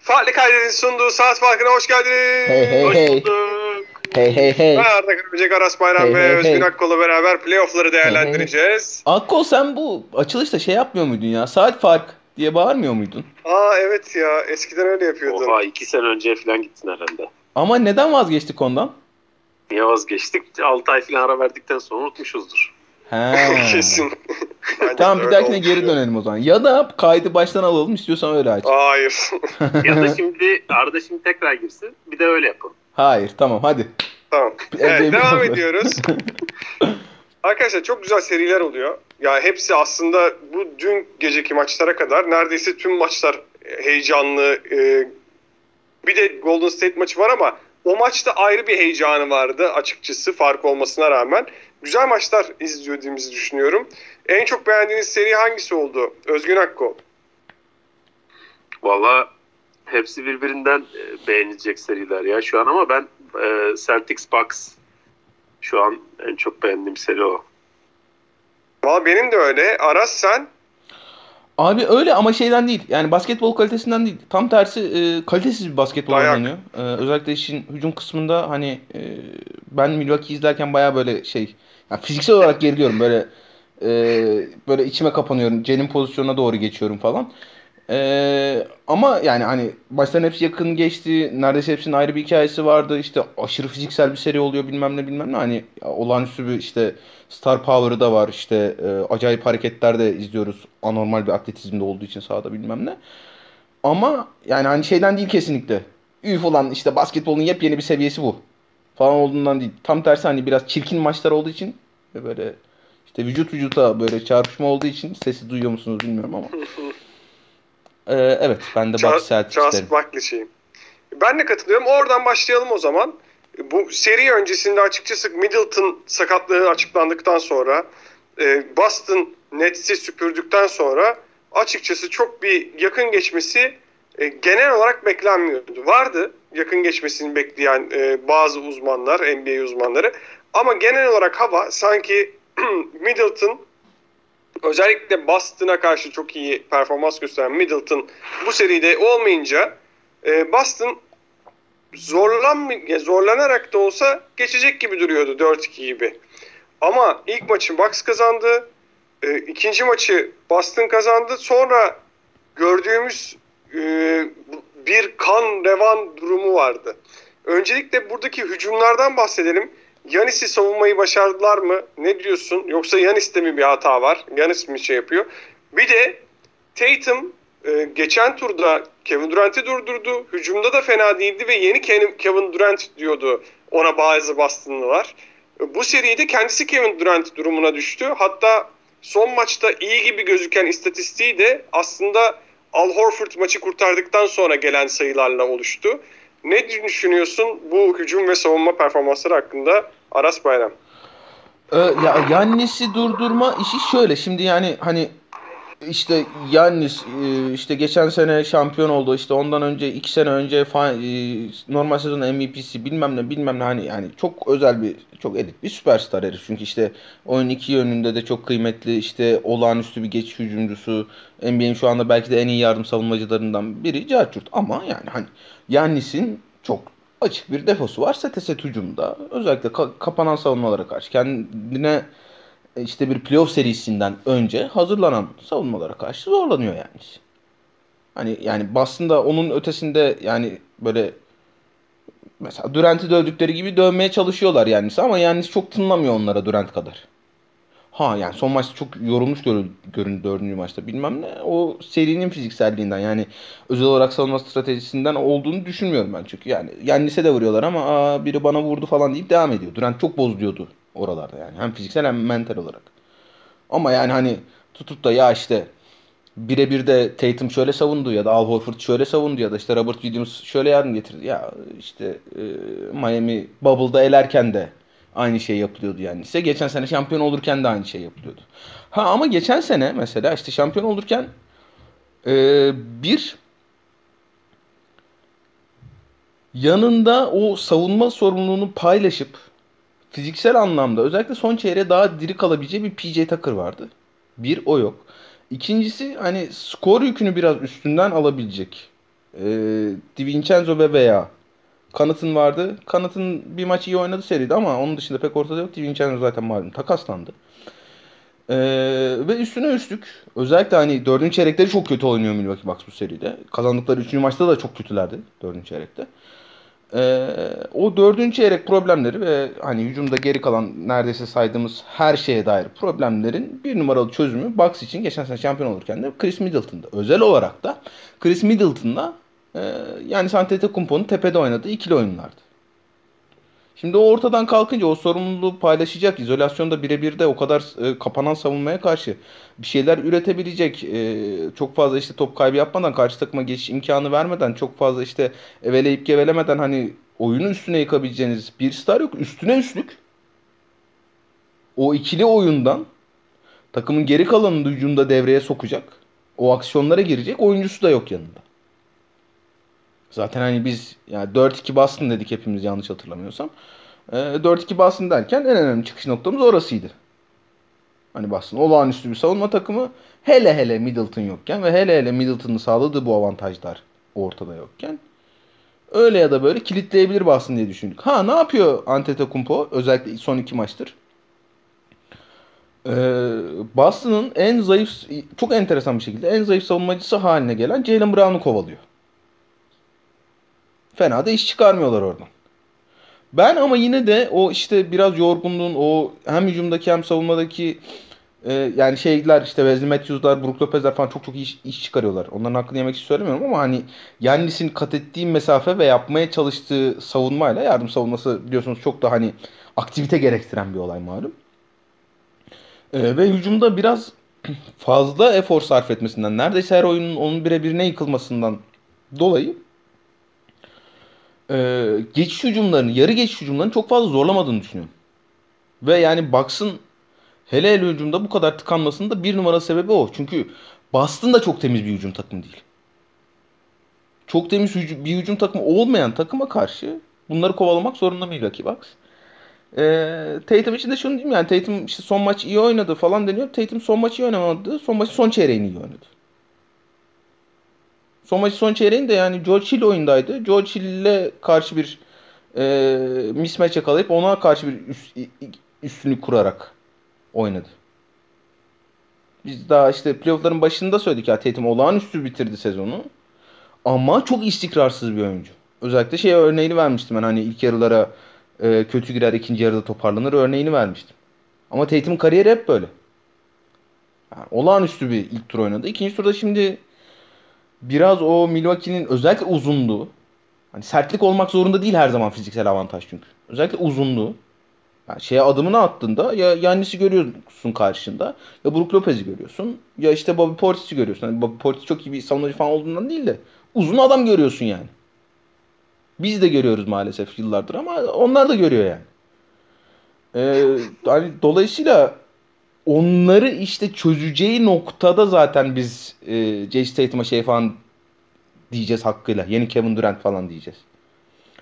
Farklı Kaydet'in sunduğu Saat Farkı'na hoş geldiniz. Hey hey Hoş hey. bulduk. Hey hey hey. Ben Arda Kırmızıcık, Aras Bayram Hey, ve hey, Özgün hey. Akkol'la beraber playoff'ları değerlendireceğiz. Akkol sen bu açılışta şey yapmıyor muydun ya? Saat fark diye bağırmıyor muydun? Aa evet ya eskiden öyle yapıyordun. Oha iki sene önce falan gittin herhalde. Ama neden vazgeçtik ondan? Niye vazgeçtik? 6 ay falan ara verdikten sonra unutmuşuzdur. He. Kesin. Bence tamam bir dahakine geri dönelim o zaman. Ya da kaydı baştan alalım istiyorsan öyle aç. Hayır. ya da şimdi Arda şimdi tekrar girsin. Bir de öyle yapalım. Hayır tamam hadi. tamam. Evet, devam ediyoruz. Arkadaşlar çok güzel seriler oluyor. Ya hepsi aslında bu dün geceki maçlara kadar neredeyse tüm maçlar heyecanlı. Ee, bir de Golden State maçı var ama o maçta ayrı bir heyecanı vardı açıkçası fark olmasına rağmen. Güzel maçlar izlediğimizi düşünüyorum. En çok beğendiğiniz seri hangisi oldu? Özgün Akko. Valla hepsi birbirinden e, beğenilecek seriler ya şu an ama ben e, Celtics Bucks şu an en çok beğendiğim seri o. Valla benim de öyle. Aras sen? Abi öyle ama şeyden değil. Yani basketbol kalitesinden değil. Tam tersi e, kalitesiz bir basketbol Dayak. oynanıyor. E, özellikle işin hücum kısmında hani e, ben Milwaukee izlerken baya böyle şey ya fiziksel olarak geriliyorum böyle e, böyle içime kapanıyorum. Cenin pozisyonuna doğru geçiyorum falan. E, ama yani hani maçların hepsi yakın geçti. Neredeyse hepsinin ayrı bir hikayesi vardı. İşte aşırı fiziksel bir seri oluyor bilmem ne bilmem ne. Hani olağanüstü bir işte star power'ı da var. İşte e, acayip hareketler de izliyoruz. Anormal bir atletizmde olduğu için sahada bilmem ne. Ama yani hani şeyden değil kesinlikle. Üf olan işte basketbolun yepyeni bir seviyesi bu. Falan olduğundan değil. Tam tersi hani biraz çirkin maçlar olduğu için ve böyle işte vücut vücuta böyle çarpışma olduğu için sesi duyuyor musunuz bilmiyorum ama. Ee, evet ben de Bucks Celtics Charles. Ben de katılıyorum. Oradan başlayalım o zaman. Bu seri öncesinde açıkçası Middleton sakatlığı açıklandıktan sonra e, Boston Nets'i süpürdükten sonra açıkçası çok bir yakın geçmesi e, genel olarak beklenmiyordu. Vardı yakın geçmesini bekleyen e, bazı uzmanlar, NBA uzmanları. Ama genel olarak hava sanki Middleton özellikle Boston'a karşı çok iyi performans gösteren Middleton bu seride olmayınca e, Boston zorlan zorlanarak da olsa geçecek gibi duruyordu 4-2 gibi. Ama ilk maçı Bucks kazandı. E, ikinci maçı Boston kazandı. Sonra gördüğümüz e, bir kan revan durumu vardı. Öncelikle buradaki hücumlardan bahsedelim. Yanis'i savunmayı başardılar mı? Ne diyorsun? Yoksa Yanis'te mi bir hata var? Yanis mi şey yapıyor? Bir de Tatum e, geçen turda Kevin Durant'i durdurdu. Hücumda da fena değildi ve yeni Kevin Durant diyordu ona bazı Boston'lılar. E, Bu seride kendisi Kevin Durant durumuna düştü. Hatta son maçta iyi gibi gözüken istatistiği de aslında Al Horford maçı kurtardıktan sonra gelen sayılarla oluştu. Ne düşünüyorsun bu hücum ve savunma performansları hakkında Aras Bayram? Ee, ya Yannis'i durdurma işi şöyle. Şimdi yani hani işte Yannis e, işte geçen sene şampiyon oldu. İşte ondan önce iki sene önce e, normal sezon MVP'si bilmem ne bilmem ne hani yani çok özel bir çok elit bir süperstar herif. Çünkü işte oyun iki yönünde de çok kıymetli işte olağanüstü bir geçiş hücumcusu. NBA'in şu anda belki de en iyi yardım savunmacılarından biri Carchurt. Ama yani hani Yannis'in çok açık bir defosu var. Sete set hücumda. Özellikle ka- kapanan savunmalara karşı kendine işte bir playoff serisinden önce hazırlanan savunmalara karşı zorlanıyor yani. Hani yani Boston'da onun ötesinde yani böyle mesela Durant'i dövdükleri gibi dövmeye çalışıyorlar yani ama yani çok tınlamıyor onlara Durant kadar. Ha yani son maçta çok yorulmuş görün, göründü dördüncü maçta bilmem ne. O serinin fizikselliğinden yani özel olarak savunma stratejisinden olduğunu düşünmüyorum ben çünkü yani Yannis'e de vuruyorlar ama Aa, biri bana vurdu falan deyip devam ediyor. Durant çok bozuyordu oralarda yani hem fiziksel hem mental olarak. Ama yani hani tutup da ya işte birebir de Tatum şöyle savundu ya da Al Horford şöyle savundu ya da işte Robert Williams şöyle yardım getirdi. Ya işte e, Miami Bubble'da elerken de aynı şey yapılıyordu yani. İşte geçen sene şampiyon olurken de aynı şey yapılıyordu. Ha ama geçen sene mesela işte şampiyon olurken e, bir yanında o savunma sorumluluğunu paylaşıp fiziksel anlamda özellikle son çeyreğe daha diri kalabileceği bir PJ Tucker vardı. Bir o yok. İkincisi hani skor yükünü biraz üstünden alabilecek E, DiVincenzo ve veya Kanıt'ın vardı. Kanıt'ın bir maç iyi oynadı seride ama onun dışında pek ortada yok. DiVincenzo zaten malum takaslandı. Ee, ve üstüne üstlük özellikle hani dördüncü çeyrekleri çok kötü oynuyor Milwaukee Bucks bu seride. Kazandıkları üçüncü maçta da çok kötülerdi dördüncü çeyrekte. Ee, o dördüncü çeyrek problemleri ve hani hücumda geri kalan neredeyse saydığımız her şeye dair problemlerin bir numaralı çözümü Bucks için geçen sene şampiyon olurken de Chris Middleton'da. Özel olarak da Chris Middleton'la e, yani Antetokounmpo'nun tepede oynadığı ikili oyunlardı. Şimdi o ortadan kalkınca o sorumluluğu paylaşacak, izolasyonda birebir de o kadar e, kapanan savunmaya karşı bir şeyler üretebilecek, e, çok fazla işte top kaybı yapmadan, karşı takıma geçiş imkanı vermeden, çok fazla işte eveleyip gevelemeden hani oyunu üstüne yıkabileceğiniz bir star yok. Üstüne üstlük o ikili oyundan takımın geri kalanını hücumda devreye sokacak, o aksiyonlara girecek oyuncusu da yok yanında. Zaten hani biz yani 4-2 Boston dedik hepimiz yanlış hatırlamıyorsam. E, ee, 4-2 Boston derken en önemli çıkış noktamız orasıydı. Hani Boston olağanüstü bir savunma takımı. Hele hele Middleton yokken ve hele hele Middleton'ın sağladığı bu avantajlar ortada yokken öyle ya da böyle kilitleyebilir Boston diye düşündük. Ha ne yapıyor Antetokounmpo özellikle son iki maçtır? Ee, Boston'ın en zayıf, çok enteresan bir şekilde en zayıf savunmacısı haline gelen Jalen Brown'u kovalıyor. Fena da iş çıkarmıyorlar oradan. Ben ama yine de o işte biraz yorgunluğun o hem hücumdaki hem savunmadaki e, yani şeyler işte Wesley Matthews'lar, Brook Lopez'ler falan çok çok iyi iş, iş çıkarıyorlar. Onların hakkını yemek için söylemiyorum ama hani Yannis'in kat ettiği mesafe ve yapmaya çalıştığı savunmayla yardım savunması biliyorsunuz çok da hani aktivite gerektiren bir olay malum. E, ve hücumda biraz fazla efor sarf etmesinden neredeyse her oyunun onun birebirine yıkılmasından dolayı e, geçiş hücumlarını, yarı geçiş hücumlarını çok fazla zorlamadığını düşünüyorum. Ve yani Bucks'ın hele hele hücumda bu kadar tıkanmasının da bir numara sebebi o. Çünkü Boston da çok temiz bir hücum takımı değil. Çok temiz hücum, bir hücum takımı olmayan takıma karşı bunları kovalamak zorunda Milwaukee Bucks. Ee, Tatum için de şunu diyeyim yani Tatum işte son maç iyi oynadı falan deniyor. Tatum son maçı iyi oynamadı. Son maçı son çeyreğini iyi oynadı. Son maçı son çeyreğinde yani George Hill oyundaydı. George Hill'le karşı bir e, mismatch yakalayıp ona karşı bir üst, üstünlük kurarak oynadı. Biz daha işte playoff'ların başında söyledik ya Tatum olağanüstü bitirdi sezonu. Ama çok istikrarsız bir oyuncu. Özellikle şey örneğini vermiştim ben hani ilk yarılara e, kötü girer ikinci yarıda toparlanır örneğini vermiştim. Ama Tatum'un kariyeri hep böyle. Yani olağanüstü bir ilk tur oynadı. İkinci turda şimdi biraz o Milwaukee'nin özellikle uzunluğu hani sertlik olmak zorunda değil her zaman fiziksel avantaj çünkü. Özellikle uzunluğu. Yani şeye adımını attığında ya Yannis'i görüyorsun karşında ya Brook Lopez'i görüyorsun ya işte Bobby Portis'i görüyorsun. Hani Bobby Portis çok iyi bir savunucu falan olduğundan değil de uzun adam görüyorsun yani. Biz de görüyoruz maalesef yıllardır ama onlar da görüyor yani. Ee, hani dolayısıyla onları işte çözeceği noktada zaten biz e, Jason Tatum'a şey falan diyeceğiz hakkıyla. Yeni Kevin Durant falan diyeceğiz.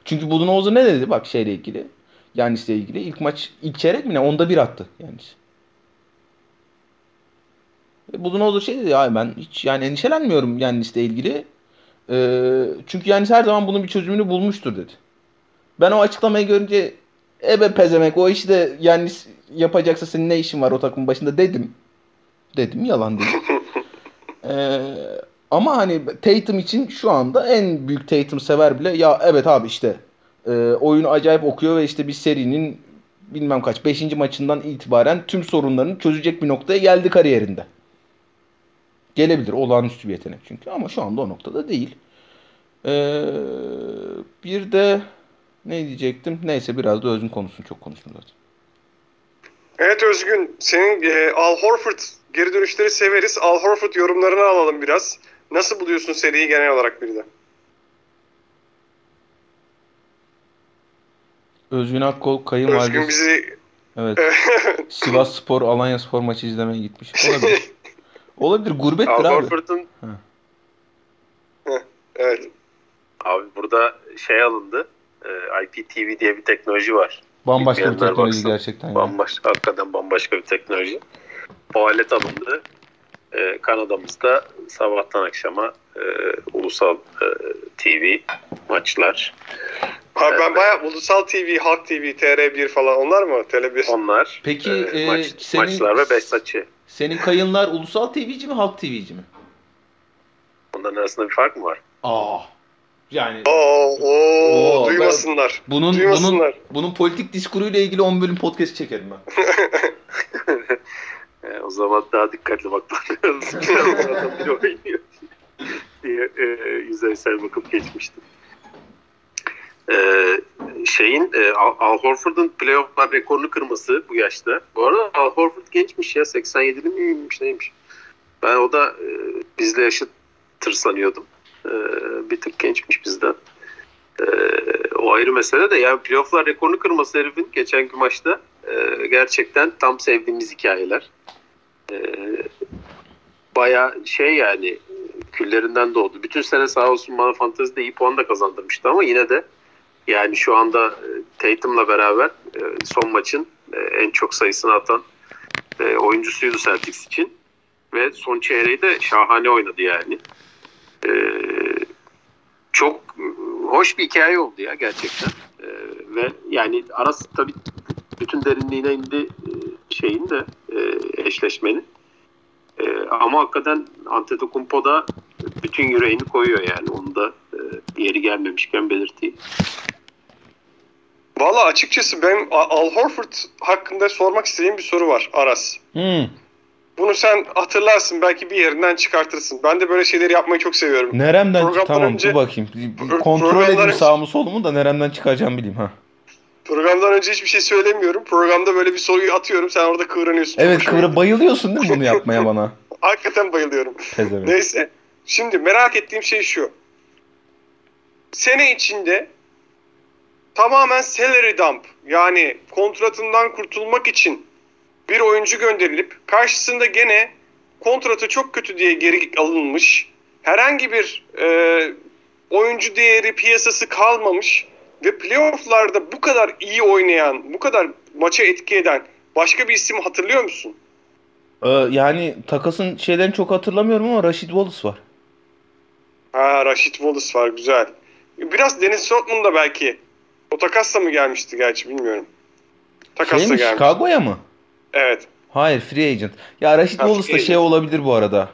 Çünkü Budenholzer ne dedi bak şeyle ilgili. Yanis'le ilgili. ilk maç ilk çeyrek mi ne? Onda bir attı Yanis. Budenholzer şey dedi ya ben hiç yani endişelenmiyorum Yanis'le ilgili. Ee, çünkü Yanis her zaman bunun bir çözümünü bulmuştur dedi. Ben o açıklamayı görünce ebe pezemek o işi de Yanis yapacaksa senin ne işin var o takımın başında dedim. Dedim yalan değil. ee, ama hani Tatum için şu anda en büyük Tatum sever bile ya evet abi işte e, oyunu acayip okuyor ve işte bir serinin bilmem kaç 5. maçından itibaren tüm sorunlarını çözecek bir noktaya geldi kariyerinde. Gelebilir. Olağanüstü bir yetenek çünkü ama şu anda o noktada değil. Ee, bir de ne diyecektim? Neyse biraz da Özgün konusunu çok konuştum zaten. Evet Özgün, senin e, Al Horford geri dönüşleri severiz. Al Horford yorumlarını alalım biraz. Nasıl buluyorsun seriyi genel olarak bir de? Özgün Akkol kayın Özgün bizi... Evet. Sivas Spor, Alanya Spor maçı izlemeye gitmiş. Olabilir. Olabilir. Gurbettir Al abi. Horford'un... evet. Abi burada şey alındı. E, IPTV diye bir teknoloji var. Bambaşka bir teknoloji baksın. gerçekten. Bambaşka, yani. hakikaten bambaşka bir teknoloji. Bu alet alındı. Ee, Kanada'mızda sabahtan akşama e, ulusal e, TV maçlar. Ha, ben bayağı Ulusal TV, Halk TV, TR1 falan onlar mı? Tele1. Onlar. Peki, e, e, maç, senin- maçlar ve Behzatçı. Senin kayınlar ulusal TV'ci mi halk TV'ci mi? Onların arasında bir fark mı var? Aa. Yani Oo, oo, Oo, duymasınlar. bunun bunun Duymasınlar. bunun politik diskuruyla ilgili 10 bölüm podcast çekerim ben. E, o zaman daha dikkatli bakmak lazım. Adam biri oynuyor diye e, yüzeysel bakıp geçmiştim. E, şeyin e, Al, Al Horford'un playoff'lar rekorunu kırması bu yaşta. Bu arada Al Horford gençmiş ya 87'li miymiş neymiş. Ben o da e, bizle yaşıttır sanıyordum. E, bir tık gençmiş bizden. E, o ayrı mesele de yani playoff'lar rekorunu kırması herifin geçenki maçta e, gerçekten tam sevdiğimiz hikayeler. E, Baya şey yani küllerinden doğdu. Bütün sene sağ olsun bana fantezide iyi puan da kazandırmıştı ama yine de yani şu anda e, Tatum'la beraber e, son maçın en çok sayısını atan oyuncusuydu Celtics için. Ve son çeyreği de şahane oynadı yani. E, çok hoş bir hikaye oldu ya gerçekten. E, ve yani arası tabii bütün derinliğine indi e, şeyin de e, eşleşmenin. E, ama hakikaten Antetokounmpo da bütün yüreğini koyuyor yani. Onu da e, yeri gelmemişken belirteyim. Valla açıkçası ben Al Horford hakkında sormak istediğim bir soru var Aras. Hmm. Bunu sen hatırlarsın belki bir yerinden çıkartırsın. Ben de böyle şeyleri yapmayı çok seviyorum. Neremden Programdan tamam önce- dur bakayım. Bir- Kontrol edeyim önce- sağımı solumu da neremden çıkaracağım bileyim ha. Programdan önce hiçbir şey söylemiyorum. Programda böyle bir soruyu atıyorum. Sen orada kıvranıyorsun. Evet kıvra bayılıyorsun değil mi bunu yapmaya bana? Hakikaten bayılıyorum. Neyse. Şimdi merak ettiğim şey şu. Sene içinde tamamen salary dump yani kontratından kurtulmak için bir oyuncu gönderilip karşısında gene kontratı çok kötü diye geri alınmış herhangi bir e, oyuncu değeri piyasası kalmamış ve playofflarda bu kadar iyi oynayan, bu kadar maça etki eden başka bir isim hatırlıyor musun? Ee, yani takasın şeylerini çok hatırlamıyorum ama Rashid Wallace var. Ha Rashid Wallace var güzel. Biraz Dennis Rodman da belki. O takasla mı gelmişti gerçi bilmiyorum. Takasla Şey mi gelmiş. Chicago'ya mı? Evet. Hayır free agent. Ya Rashid Wallace da şey olabilir bu arada.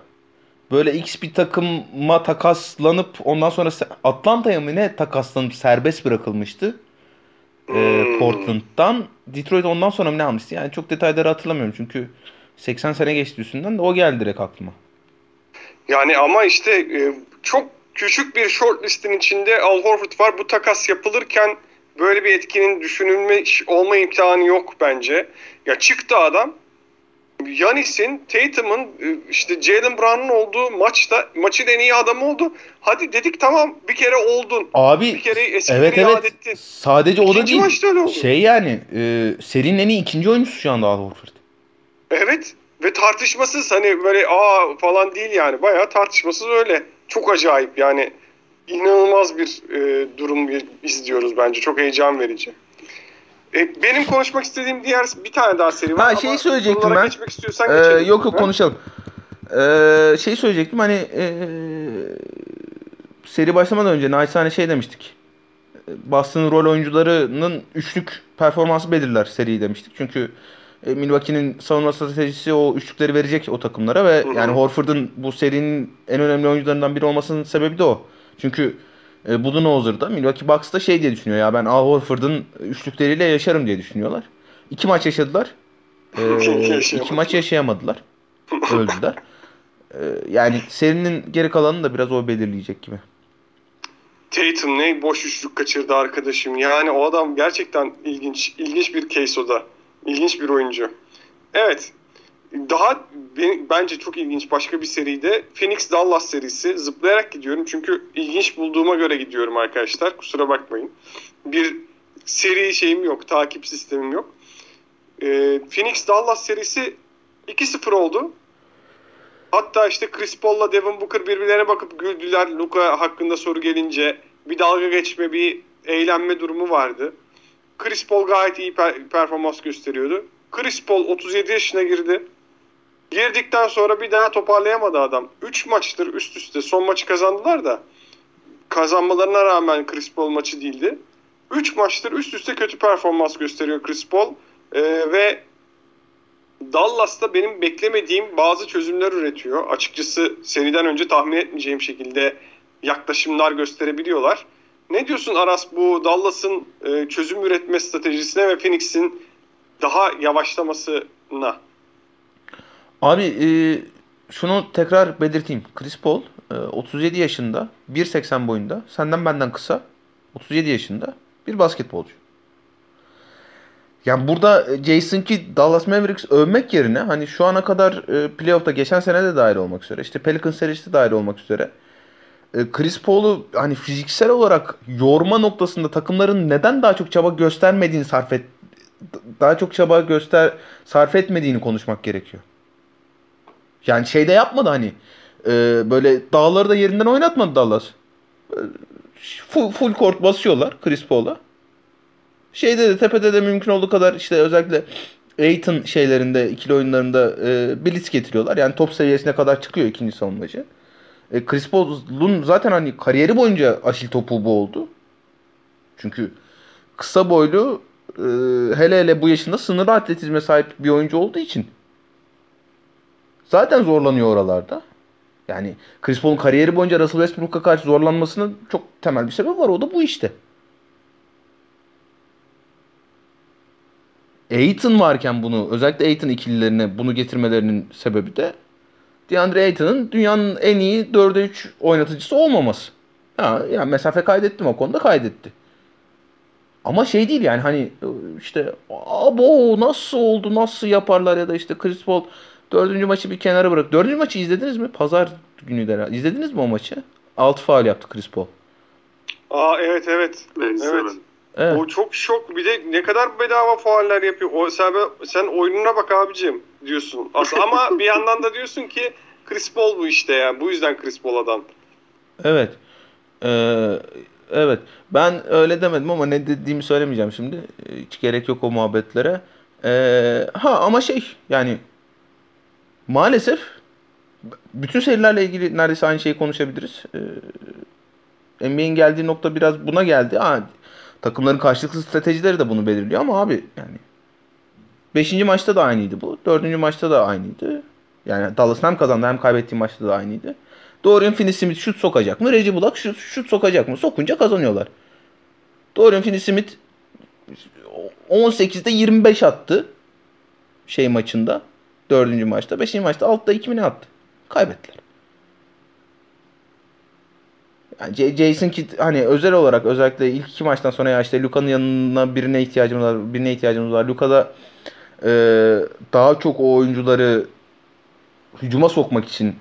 Böyle X bir takıma takaslanıp ondan sonra Atlanta'ya mı ne takaslanıp serbest bırakılmıştı. Ee, Hmm. Portland'dan. Detroit ondan sonra mı ne almıştı? Yani çok detayları hatırlamıyorum çünkü 80 sene geçti üstünden de o geldi direkt aklıma. Yani ama işte e, çok küçük bir shortlist'in içinde Al Horford var. Bu takas yapılırken böyle bir etkinin düşünülmiş olma imkanı yok bence. Ya çıktı adam. Yanis'in, Tatum'un, e, işte Jalen Brown'un olduğu maçta maçın en iyi adamı oldu. Hadi dedik tamam bir kere oldun. Abi Bir kere eskileri evet evet ettin. sadece o da İkinci değil. maçta öyle oldu. Şey yani e, serinin en iyi ikinci oyuncusu şu anda Al Horford. Evet ve tartışmasız hani böyle aa falan değil yani bayağı tartışmasız öyle. Çok acayip yani inanılmaz bir e, durum izliyoruz bence çok heyecan verici. E, benim konuşmak istediğim diğer bir tane daha seri var. Ha, şeyi söyleyecektim ben. geçmek istiyorsan Ee, geçelim. yok yok Ha? konuşalım. Ee, şey söyleyecektim hani ee, seri başlamadan önce naçizane şey demiştik. Boston rol oyuncularının üçlük performansı belirler seri demiştik. Çünkü e, Milwaukee'nin savunma stratejisi o üçlükleri verecek o takımlara ve yani Horford'un bu serinin en önemli oyuncularından biri olmasının sebebi de o. Çünkü e, Budenholzer'da Milwaukee Bucks'ta şey diye düşünüyor ya ben Al Horford'un üçlükleriyle yaşarım diye düşünüyorlar. İki maç yaşadılar. Ee, Yaşayamadılar. iki maç yaşayamadılar. Öldüler. Ee, yani serinin geri kalanını da biraz o belirleyecek gibi. Tatum ne boş üçlük kaçırdı arkadaşım. Yani o adam gerçekten ilginç. ilginç bir case o da. İlginç bir oyuncu. Evet. Daha be- bence çok ilginç başka bir seride Phoenix Dallas serisi. Zıplayarak gidiyorum çünkü ilginç bulduğuma göre gidiyorum arkadaşlar. Kusura bakmayın. Bir seri şeyim yok. Takip sistemim yok. Ee, Phoenix Dallas serisi 2-0 oldu. Hatta işte Chris Paul'la Devin Booker birbirlerine bakıp güldüler. Luka hakkında soru gelince bir dalga geçme, bir eğlenme durumu vardı. Chris Paul gayet iyi per- performans gösteriyordu. Chris Paul 37 yaşına girdi. Girdikten sonra bir daha toparlayamadı adam. 3 maçtır üst üste son maçı kazandılar da kazanmalarına rağmen Chris Paul maçı değildi. 3 maçtır üst üste kötü performans gösteriyor Chris Paul. Ee, ve Dallas'ta benim beklemediğim bazı çözümler üretiyor. Açıkçası seriden önce tahmin etmeyeceğim şekilde yaklaşımlar gösterebiliyorlar. Ne diyorsun Aras bu Dallas'ın e, çözüm üretme stratejisine ve Phoenix'in daha yavaşlamasına? Abi e, şunu tekrar belirteyim. Chris Paul e, 37 yaşında, 1.80 boyunda, senden benden kısa, 37 yaşında bir basketbolcu. Yani burada Jason Kidd, Dallas Mavericks övmek yerine hani şu ana kadar e, playoff'ta geçen sene de dahil olmak üzere, işte Pelicans serisi dahil olmak üzere e, Chris Paul'u hani fiziksel olarak yorma noktasında takımların neden daha çok çaba göstermediğini sarf et daha çok çaba göster sarf etmediğini konuşmak gerekiyor. Yani şeyde yapmadı hani e, böyle dağları da yerinden oynatmadı Dallas. E, full, full court basıyorlar Chris Paul'a. Şeyde de tepede de mümkün olduğu kadar işte özellikle Aiton şeylerinde ikili oyunlarında e, blitz getiriyorlar. Yani top seviyesine kadar çıkıyor ikinci savunmacı. E, Chris Paul'un zaten hani kariyeri boyunca aşil topu bu oldu. Çünkü kısa boylu e, hele hele bu yaşında sınırlı atletizme sahip bir oyuncu olduğu için zaten zorlanıyor oralarda. Yani Chris Paul'un kariyeri boyunca Russell Westbrook'a karşı zorlanmasının çok temel bir sebebi var. O da bu işte. Aiton varken bunu özellikle Aiton ikililerine bunu getirmelerinin sebebi de DeAndre Ayton'ın dünyanın en iyi 4'e 3 oynatıcısı olmaması. Ha, yani mesafe kaydettim o konuda kaydetti. Ama şey değil yani hani işte abo nasıl oldu nasıl yaparlar ya da işte Chris Paul dördüncü maçı bir kenara bırak. Dördüncü maçı izlediniz mi? Pazar günü de İzlediniz mi o maçı? 6 faal yaptı Chris Paul. Aa evet evet. Ben evet. Evet. O çok şok. Bir de ne kadar bedava faaller yapıyor. O sen, sen oyununa bak abicim diyorsun. Aslında ama bir yandan da diyorsun ki Chris Paul bu işte yani. Bu yüzden Chris Paul adam. Evet. Ee, evet. Ben öyle demedim ama ne dediğimi söylemeyeceğim şimdi. Hiç gerek yok o muhabbetlere. Ee, ha ama şey yani maalesef bütün serilerle ilgili neredeyse aynı şeyi konuşabiliriz. Ee, NBA'in geldiği nokta biraz buna geldi. Ha, Takımların karşılıklı stratejileri de bunu belirliyor ama abi yani 5. maçta da aynıydı bu. 4. maçta da aynıydı. Yani Dallas'ın hem kazandı hem kaybettiği maçta da aynıydı. Dorian Finney-Smith şut sokacak mı? Reggie Bullock şut, şut sokacak mı? Sokunca kazanıyorlar. Dorian Finney-Smith 18'de 25 attı şey maçında. 4. maçta. 5. maçta 6'da 2 mi attı? Kaybettiler. Yani Jason Kidd hani özel olarak özellikle ilk iki maçtan sonra ya işte Luka'nın yanına birine ihtiyacımız var, birine ihtiyacımız var. Luka'da e, daha çok o oyuncuları hücuma sokmak için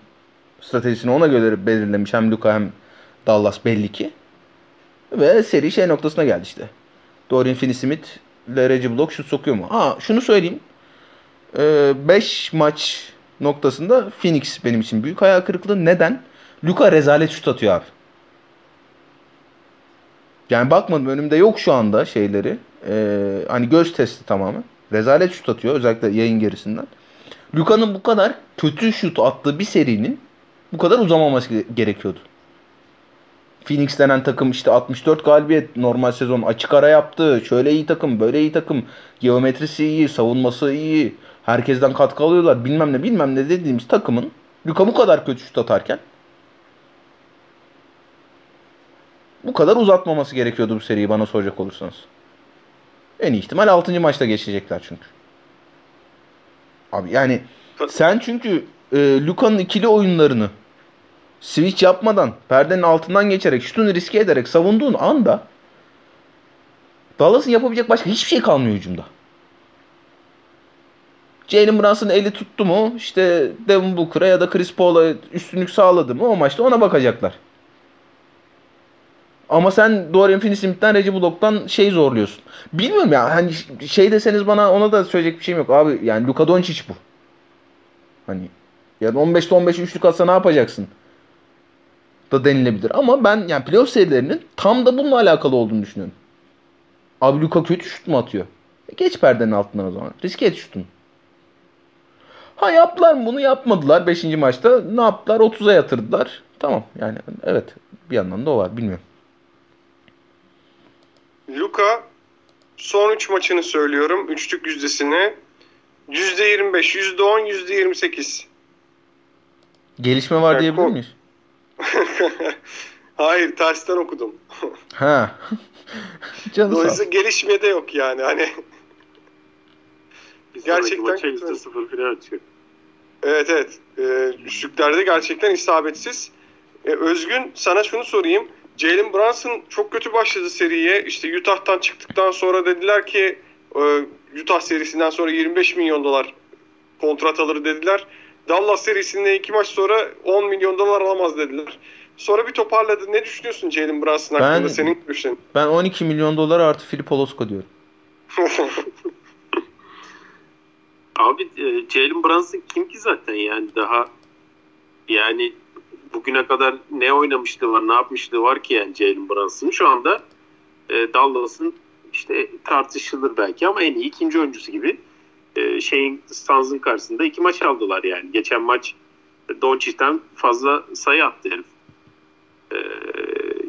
stratejisini ona göre belirlemiş hem Luka hem Dallas belli ki. Ve seri şey noktasına geldi işte. Dorian Finney-Smith ile Reggie Block şut sokuyor mu? Ha şunu söyleyeyim. 5 e, maç noktasında Phoenix benim için büyük hayal kırıklığı. Neden? Luka rezalet şut atıyor abi. Yani bakmadım önümde yok şu anda şeyleri. Ee, hani göz testi tamamen. Rezalet şut atıyor özellikle yayın gerisinden. Luka'nın bu kadar kötü şut attığı bir serinin bu kadar uzamaması gerekiyordu. Phoenix denen takım işte 64 galibiyet normal sezon açık ara yaptı. Şöyle iyi takım, böyle iyi takım. Geometrisi iyi, savunması iyi. Herkesten katkı alıyorlar. Bilmem ne bilmem ne dediğimiz takımın Luka bu kadar kötü şut atarken bu kadar uzatmaması gerekiyordu bu seriyi bana soracak olursanız. En iyi ihtimal 6. maçta geçecekler çünkü. Abi yani sen çünkü e, Luka'nın ikili oyunlarını switch yapmadan, perdenin altından geçerek, şutunu riske ederek savunduğun anda Dallas'ın yapabilecek başka hiçbir şey kalmıyor hücumda. Jalen Brunson eli tuttu mu işte Devin Booker'a ya da Chris Paul'a üstünlük sağladı mı o maçta ona bakacaklar. Ama sen Dorian Finney-Smith'ten Reggie Bullock'tan şey zorluyorsun. Bilmiyorum ya hani şey deseniz bana ona da söyleyecek bir şeyim yok. Abi yani Luka Doncic bu. Hani yani 15'te 15 üçlük atsa ne yapacaksın? Da denilebilir. Ama ben yani playoff serilerinin tam da bununla alakalı olduğunu düşünüyorum. Abi Luka kötü şut mu atıyor? E geç perdenin altından o zaman. Riske et şutun. Ha yaptılar mı bunu yapmadılar 5. maçta. Ne yaptılar? 30'a yatırdılar. Tamam yani evet bir yandan da o var bilmiyorum. Luka son 3 maçını söylüyorum. Üçlük yüzdesini. %25, %10, %28. Gelişme var Yani diyebilir miyiz? Hayır tersten okudum. Ha. Canı sağ ol. Dolayısıyla gelişme de yok yani. Hani Bir Gerçekten maça kötü. %0 falan atıyor. Evet evet. Ee, üçlüklerde gerçekten isabetsiz. Ee, Özgün sana şunu sorayım. Jalen Brunson çok kötü başladı seriye. İşte Utah'tan çıktıktan sonra dediler ki e, Utah serisinden sonra 25 milyon dolar kontrat alır dediler. Dallas serisinde iki maç sonra 10 milyon dolar alamaz dediler. Sonra bir toparladı. Ne düşünüyorsun Jalen Brunson hakkında? Ben- Senin görüşlerin. Ben 12 milyon dolar artı Filip Olosko diyorum. Abi e, Jalen Brunson kim ki zaten yani? Daha yani bugüne kadar ne oynamışlığı var ne yapmışlığı var ki yani Jalen Brunson şu anda e, Dallas'ın işte tartışılır belki ama en iyi ikinci oyuncusu gibi e, şeyin Suns'ın karşısında iki maç aldılar yani. Geçen maç Doncic'ten fazla sayı attı herif. E,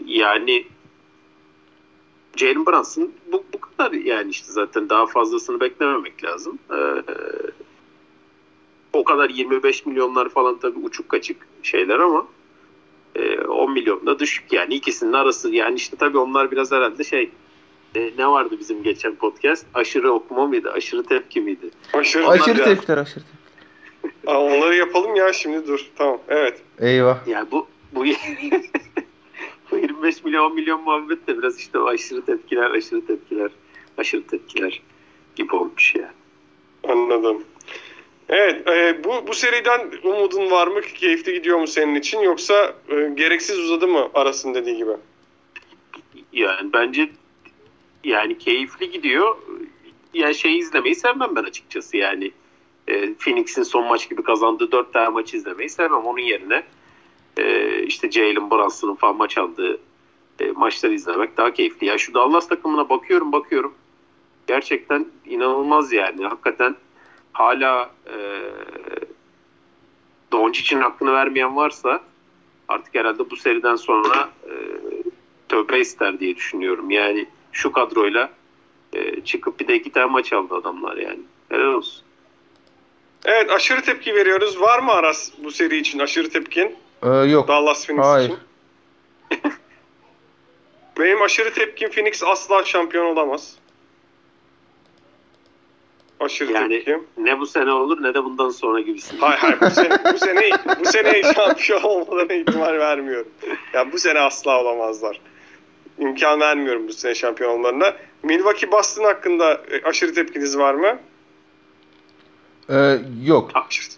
yani Jalen Brunson bu, bu kadar yani işte zaten daha fazlasını beklememek lazım. Ee, o kadar 25 milyonlar falan tabii uçuk kaçık şeyler ama e, 10 milyon da düşük yani ikisinin arası yani işte tabii onlar biraz herhalde şey e, ne vardı bizim geçen podcast aşırı okuma mıydı aşırı tepki miydi Aşırı, Aşırı ya. tepkiler aşırı tepkiler. Aa, Onları yapalım ya şimdi dur. Tamam evet. Eyvah. yani bu bu bu 25 milyon 10 milyon muhabbet de biraz işte o aşırı tepkiler aşırı tepkiler aşırı tepkiler gibi olmuş yani. Anladım. Evet, e, bu bu seriden umudun var mı? Keyifli gidiyor mu senin için yoksa e, gereksiz uzadı mı arasın dediği gibi? Yani bence yani keyifli gidiyor. Yani şey izlemeyi sevmem ben açıkçası yani. E, Phoenix'in son maç gibi kazandığı dört tane maç izlemeyi sevmem. Onun yerine e, işte Jalen Brunson'ın falan maç aldığı e, maçları izlemek daha keyifli. Ya şu Dallas takımına bakıyorum bakıyorum. Gerçekten inanılmaz yani. Hakikaten hala e, Doncic'in hakkını vermeyen varsa artık herhalde bu seriden sonra e, tövbe ister diye düşünüyorum. Yani şu kadroyla e, çıkıp bir de iki tane maç aldı adamlar yani. Helal olsun. Evet, aşırı tepki veriyoruz. Var mı Aras bu seri için aşırı tepkin? Ee, yok. Dallas Phoenix Hayır. için. Benim aşırı tepkim Phoenix asla şampiyon olamaz. Aşırı Yani- tepkim. Ne bu sene olur ne de bundan sonra gibisin. Hayır hayır bu sene, bu sene, bu sene şampiyon olmalarına ihtimal vermiyorum. Ya bu sene asla olamazlar. İmkan vermiyorum bu sene şampiyon olmalarına. Milwaukee Boston hakkında e, aşırı tepkiniz var mı? Ee, yok. Aşırı.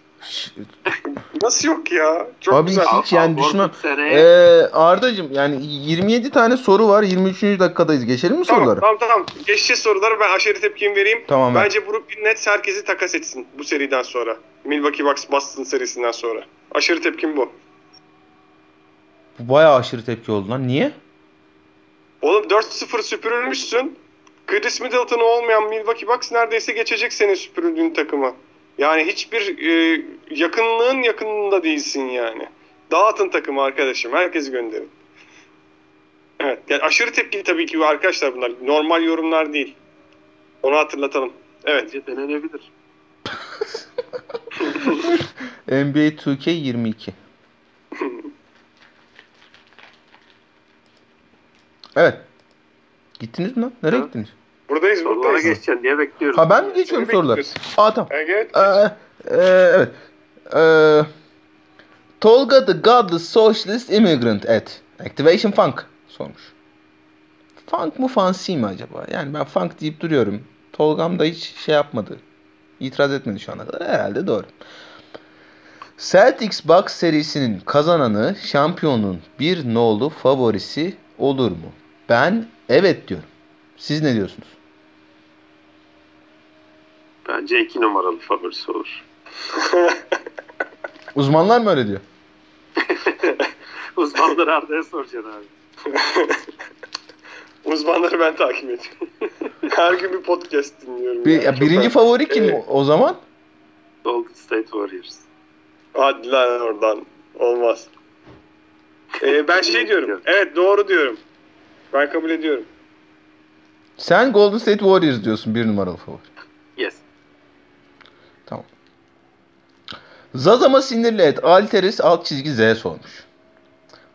Nasıl yok ya? Çok Abi güzel. hiç yani seneye- Ee, Arda'cığım yani 27 tane soru var. 23. dakikadayız. Geçelim mi Tamam, soruları? tamam tamam. Geçeceğiz soruları ben aşırı tepkimi vereyim. Tamam. Bence Brooklyn Nets herkesi takas etsin bu seriden sonra. Milwaukee Bucks Boston serisinden sonra. Aşırı tepkim bu. Bu bayağı aşırı tepki oldu lan. Niye? Oğlum 4-0 süpürülmüşsün. Chris Middleton olmayan Milwaukee Bucks neredeyse geçecek senin süpürüldüğün takımı. Yani hiçbir e, yakınlığın yakınında değilsin yani. Dağıtın takımı arkadaşım. Herkesi gönderin. Evet. Yani aşırı tepki tabii ki arkadaşlar bunlar. Normal yorumlar değil. Onu hatırlatalım. Evet. Bence denenebilir. NBA 2K22. Evet. Gittiniz mi lan? Nereye Ha. gittiniz? Buradayız Sorulara buradayız. geçeceksin diye bekliyoruz. Ha ben mi geçiyorum Seni soruları? bekliyoruz. Aa tamam. Evet. Ee, e, evet. Ee, Tolga the Godless Socialist Immigrant at Activation Funk sormuş. Funk mu fancy mi acaba? Yani ben funk deyip duruyorum. Tolgam da hiç şey yapmadı. İtiraz etmedi şu ana kadar. Herhalde doğru. Celtics Bucks serisinin kazananı şampiyonun bir nolu favorisi olur mu? Ben evet diyorum. Siz ne diyorsunuz? Bence iki numaralı favorisi olur. Uzmanlar mı öyle diyor? Uzmanları Arda'ya soracaksın abi. Uzmanları ben takip ediyorum. Her gün bir podcast dinliyorum. Bir, ya birinci favori kim Evet. o- o zaman? Golden State Warriors. Hadi lan oradan. Olmaz. Ee, ben şey diyorum. Evet doğru diyorum. Ben kabul ediyorum. Sen Golden State Warriors diyorsun bir numaralı favori. Yes. Tamam. Zazama sinirli et. Alteris alt çizgi Z sormuş.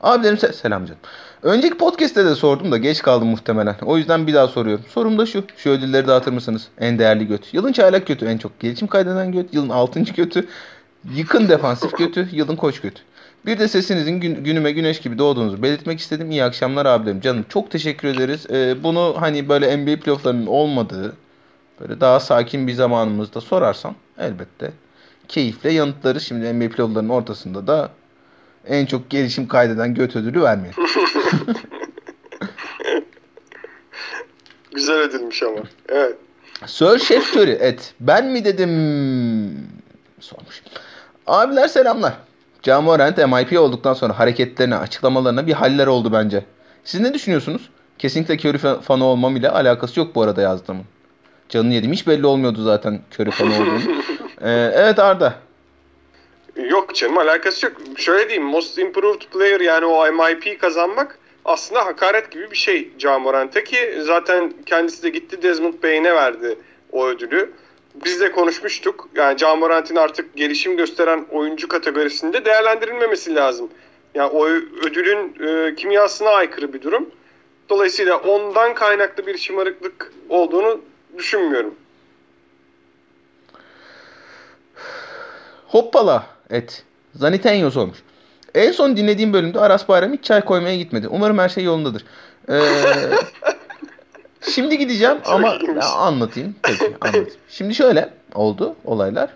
Abilerim se- selam canım. Önceki podcast'te de sordum da geç kaldım muhtemelen. O yüzden bir daha soruyorum. Sorum da şu. Şu ödülleri dağıtır mısınız? En değerli göt. Yılın çaylak götü. En çok gelişim kaydeden göt. Yılın altıncı götü. Yıkın defansif götü. Yılın koç götü. Bir de sesinizin gün- günüme güneş gibi doğduğunuzu belirtmek istedim. İyi akşamlar abilerim. Canım çok teşekkür ederiz. Ee, bunu hani böyle NBA playofflarının olmadığı böyle daha sakin bir zamanımızda sorarsan elbette keyifle yanıtlarız. Şimdi NBA playofflarının ortasında da en çok gelişim kaydeden göt ödülü vermeyelim. Güzel edilmiş ama. Evet. Sir Chef Curry et. Ben mi dedim? Sormuş. Abiler selamlar. Camorant MIP olduktan sonra hareketlerine, açıklamalarına bir haller oldu bence. Siz ne düşünüyorsunuz? Kesinlikle Curry fa- fanı olmam ile alakası yok bu arada yazdığımın. Canını yedim. Hiç belli olmuyordu zaten Curry fanı olduğunu. Ee, evet Arda. Yok canım alakası yok. Şöyle diyeyim Most Improved Player yani o MIP kazanmak aslında hakaret gibi bir şey Camorant'e ki zaten kendisi de gitti Desmond Bain'e verdi o ödülü. Biz de konuşmuştuk. Yani Camorant'in artık gelişim gösteren oyuncu kategorisinde değerlendirilmemesi lazım. Yani o ödülün e, kimyasına aykırı bir durum. Dolayısıyla ondan kaynaklı bir şımarıklık olduğunu düşünmüyorum. Hoppala et. Zanitenyo sormuş. En son dinlediğim bölümde Aras Bayram hiç çay koymaya gitmedi. Umarım her şey yolundadır. Ee, şimdi gideceğim ama. Ya anlatayım. Peki anlatayım. Şimdi şöyle oldu olaylar.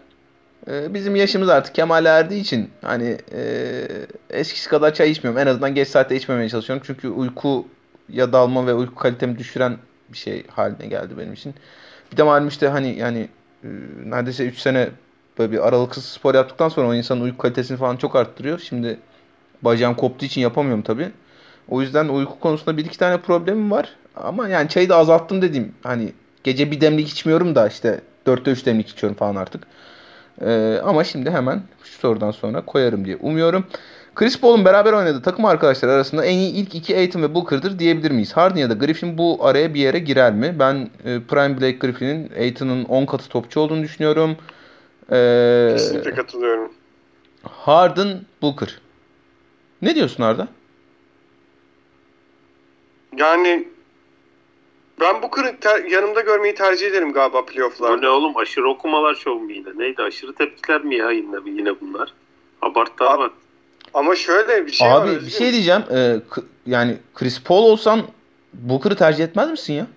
Ee, bizim yaşımız artık kemale erdiği için hani e, eskisi kadar çay içmiyorum. En azından geç saatte içmemeye çalışıyorum. Çünkü uykuya dalma ve uyku kalitemi düşüren bir şey haline geldi benim için. Bir de malum işte hani yani e, neredeyse 3 sene böyle bir aralıksız spor yaptıktan sonra o insanın uyku kalitesini falan çok arttırıyor. Şimdi bacağım koptuğu için yapamıyorum tabii. O yüzden uyku konusunda bir iki tane problemim var. Ama yani çayı da azalttım dediğim. Hani gece bir demlik içmiyorum da işte dörtte üç demlik içiyorum falan artık. Ee, ama şimdi hemen şu sorudan sonra koyarım diye umuyorum. Chris Paul'un beraber oynadığı takım arkadaşları arasında en iyi ilk iki Aiton ve Booker'dır diyebilir miyiz? Harden ya da Griffin bu araya bir yere girer mi? Ben e, Prime Blake Griffin'in Aiton'un 10 katı topçu olduğunu düşünüyorum. Ee, Kesinlikle katılıyorum. Harden, Booker. Ne diyorsun Arda? Yani ben bu kırık ter- yanımda görmeyi tercih ederim galiba Bu playoff'larda. ne oğlum aşırı okumalar şov mu yine? Neydi aşırı tepkiler mi ya yine, yine bunlar? Abarttı Abi, ama. Ama şöyle bir şey var. Abi bir şey diyeceğim. Ee, k- yani Chris Paul olsan Booker'ı tercih etmez misin ya?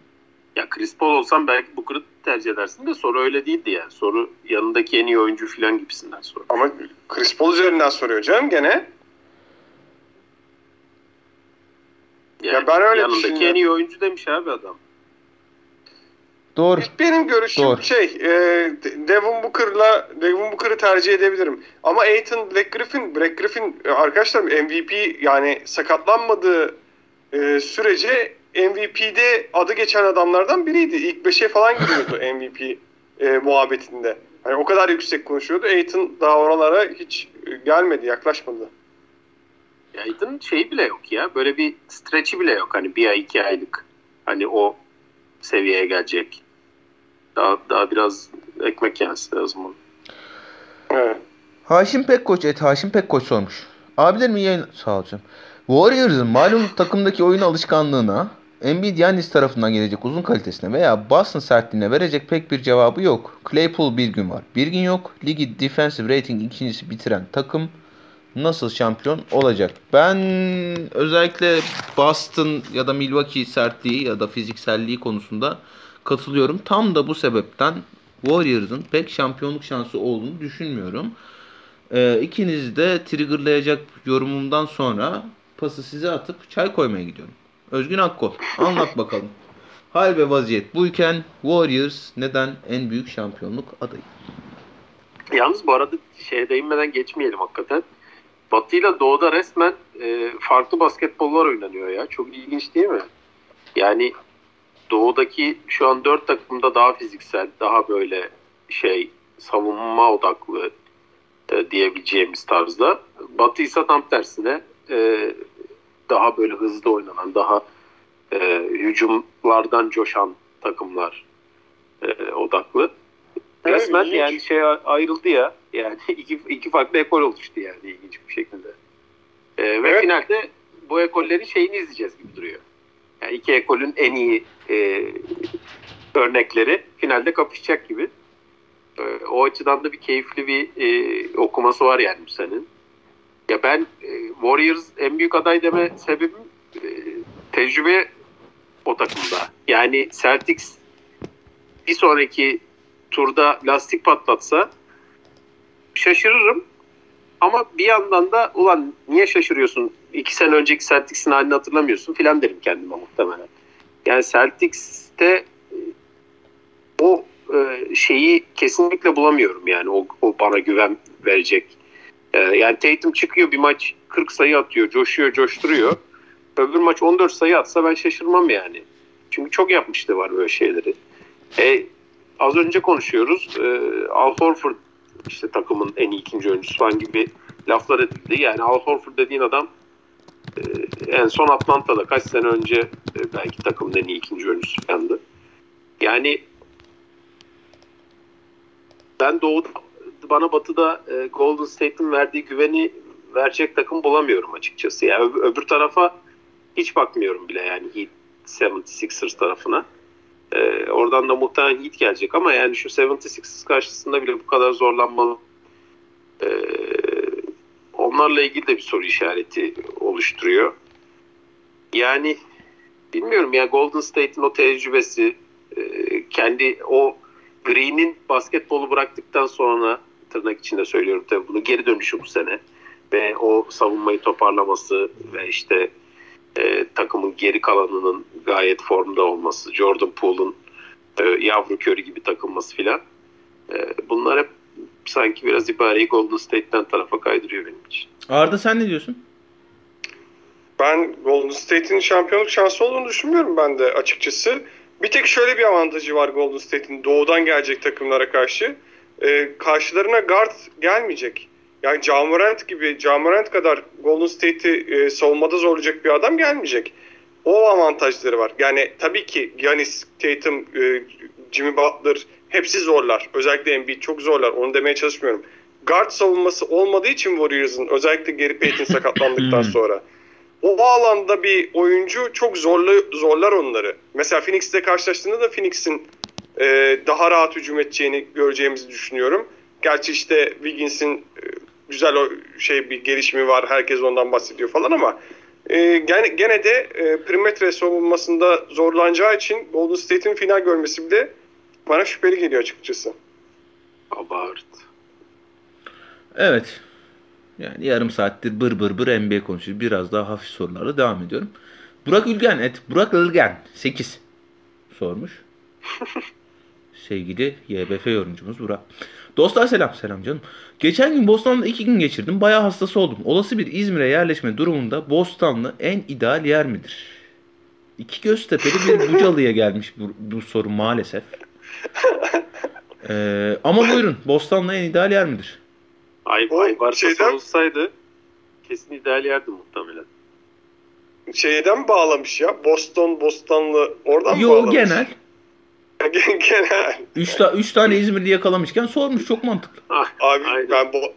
Ya Chris Paul olsam belki Booker'ı tercih edersin de soru öyle değildi yani. Soru yanındaki en iyi oyuncu falan gibisinden soru. Ama Chris Paul üzerinden soruyor canım gene. Yani Ya ben öyle yanındaki en iyi oyuncu demiş abi adam. Doğru. Benim görüşüm Doğru. şey, e, Devin Booker'la Devin Booker'ı tercih edebilirim. Ama Aiton, Black Griffin, Black Griffin e, arkadaşlar MVP yani sakatlanmadığı e, sürece MVP'de adı geçen adamlardan biriydi. İlk 5'e falan giriyordu MVP e, muhabbetinde. Hani o kadar yüksek konuşuyordu. Aiton daha oralara hiç e, gelmedi, yaklaşmadı. Ya Aydın şeyi bile yok ya. Böyle bir stretch'i bile yok. Hani bir ay iki aylık. Hani o seviyeye gelecek. Daha, daha biraz ekmek yenmesi lazım onun. Evet. Haşim Pekkoç et Haşim Pekkoç sormuş. Abilerim iyi yayın... Sağ ol canım. Warriors'ın malum takımdaki oyun alışkanlığına Embiid Yannis tarafından gelecek uzun kalitesine veya Boston sertliğine verecek pek bir cevabı yok. Claypool bir gün var. Bir gün yok. Ligi defensive rating ikincisi bitiren takım nasıl şampiyon olacak? Ben özellikle Boston ya da Milwaukee sertliği ya da fizikselliği konusunda katılıyorum. Tam da bu sebepten Warriors'ın pek şampiyonluk şansı olduğunu düşünmüyorum. Ee, ikinizi de triggerlayacak yorumumdan sonra pası size atıp çay koymaya gidiyorum. Özgün Akkol anlat bakalım. Hal ve vaziyet buyken Warriors neden en büyük şampiyonluk adayı? Yalnız bu arada şeye değinmeden geçmeyelim hakikaten. Batı ile Doğu'da resmen e, farklı basketbollar oynanıyor ya. Çok ilginç değil mi? Yani Doğu'daki şu an dört takımda daha fiziksel, daha böyle şey savunma odaklı e, diyebileceğimiz tarzda. Batı ise tam tersine e, daha böyle hızlı oynanan, daha e, hücumlardan coşan takımlar e, odaklı. Evet, Resmen ilginç. yani şey ayrıldı ya. Yani iki, iki farklı ekol oluştu yani ilginç bir şekilde. E, ve Evet. finalde bu ekollerin şeyini izleyeceğiz gibi duruyor. Yani iki ekolün en iyi e, örnekleri finalde kapışacak gibi. E, o açıdan da bir keyifli bir e, okuması var yani bu senin. Ya ben e, Warriors en büyük aday deme sebebim e, tecrübe o takımda. Yani Celtics bir sonraki turda lastik patlatsa şaşırırım. Ama bir yandan da ulan niye şaşırıyorsun? İki sene önceki Celtics'in halini hatırlamıyorsun filan derim kendime muhtemelen. Yani Celtics'te e, o e, şeyi kesinlikle bulamıyorum yani o, o bana güven verecek. E, yani Tatum çıkıyor bir maç 40 sayı atıyor, coşuyor, coşturuyor. Öbür maç 14 sayı atsa ben şaşırmam yani. Çünkü çok yapmıştı var böyle şeyleri. E, az önce konuşuyoruz. E, Al Horford işte takımın en iyi ikinci oyuncusu falan gibi laflar edildi. Yani Al Horford dediğin adam e, en son Atlanta'da kaç sene önce e, belki takımın en iyi ikinci oyuncusu falandı. Yani ben doğuda bana batıda e, Golden State'in verdiği güveni verecek takım bulamıyorum açıkçası. Yani öb- öbür tarafa hiç bakmıyorum bile yani Heat 76ers tarafına. E, oradan da muhtemelen Heat gelecek ama yani şu 76ers karşısında bile bu kadar zorlanmalı. E, onlarla ilgili de bir soru işareti oluşturuyor. Yani bilmiyorum ya Golden State'in o tecrübesi e, kendi o Green'in basketbolu bıraktıktan sonra tırnak içinde söylüyorum tabii bunu geri dönüşü bu sene ve o savunmayı toparlaması ve işte e, takımın geri kalanının gayet formda olması, Jordan Poole'un e, yavru körü gibi takılması filan. E, bunlar hep sanki biraz ibareyi Golden State'ten tarafa kaydırıyor benim için. Arda sen ne diyorsun? Ben Golden State'in şampiyonluk şansı olduğunu düşünmüyorum ben de açıkçası. Bir tek şöyle bir avantajı var Golden State'in doğudan gelecek takımlara karşı. Ee, karşılarına guard gelmeyecek. Yani Ja Morant gibi, Ja Morant kadar Golden State'i e, savunmada zorlayacak bir adam gelmeyecek. O avantajları var. Yani tabii ki Giannis, Tatum, e, Jimmy Butler hepsi zorlar. Özellikle Embiid çok zorlar. Onu demeye çalışmıyorum. Guard savunması olmadığı için Warriors'ın özellikle Gary Payton sakatlandıktan Hmm. sonra o alanda bir oyuncu çok zorlu, zorlar onları. Mesela Phoenix'te karşılaştığında da Phoenix'in e, daha rahat hücum edeceğini göreceğimizi düşünüyorum. Gerçi işte Wiggins'in e, güzel o şey bir gelişimi var. Herkes ondan bahsediyor falan ama e, gene, gene de e, perimetre savunmasında zorlanacağı için Golden State'in final görmesi bile bana şüpheli geliyor açıkçası. Abart. Evet. Yani yarım saattir bır bır bır NBA konuşuyoruz. Biraz daha hafif sorularla devam ediyorum. Burak Ülgen et. Burak Ilgen 8 sormuş. Sevgili YBF yorumcumuz Burak. Dostlar selam selam canım. Geçen gün Bostan'da iki gün geçirdim. Bayağı hastası oldum. Olası bir İzmir'e yerleşme durumunda Bostanlı en ideal yer midir? İki Göztepe'li bir Bucalı'ya gelmiş bu, bu soru maalesef. Ee, ama buyurun Bostanlı en ideal yer midir? Ay, ay varsa şeyden- olsaydı kesin ideal yerdi muhtemelen. Şeyden bağlamış ya. Boston, Bostanlı oradan mı Yo bağlamış? genel. Genel. 3 ta üç tane İzmirli yakalamışken sormuş çok mantıklı. Ah, Abi Aynen. ben Bo-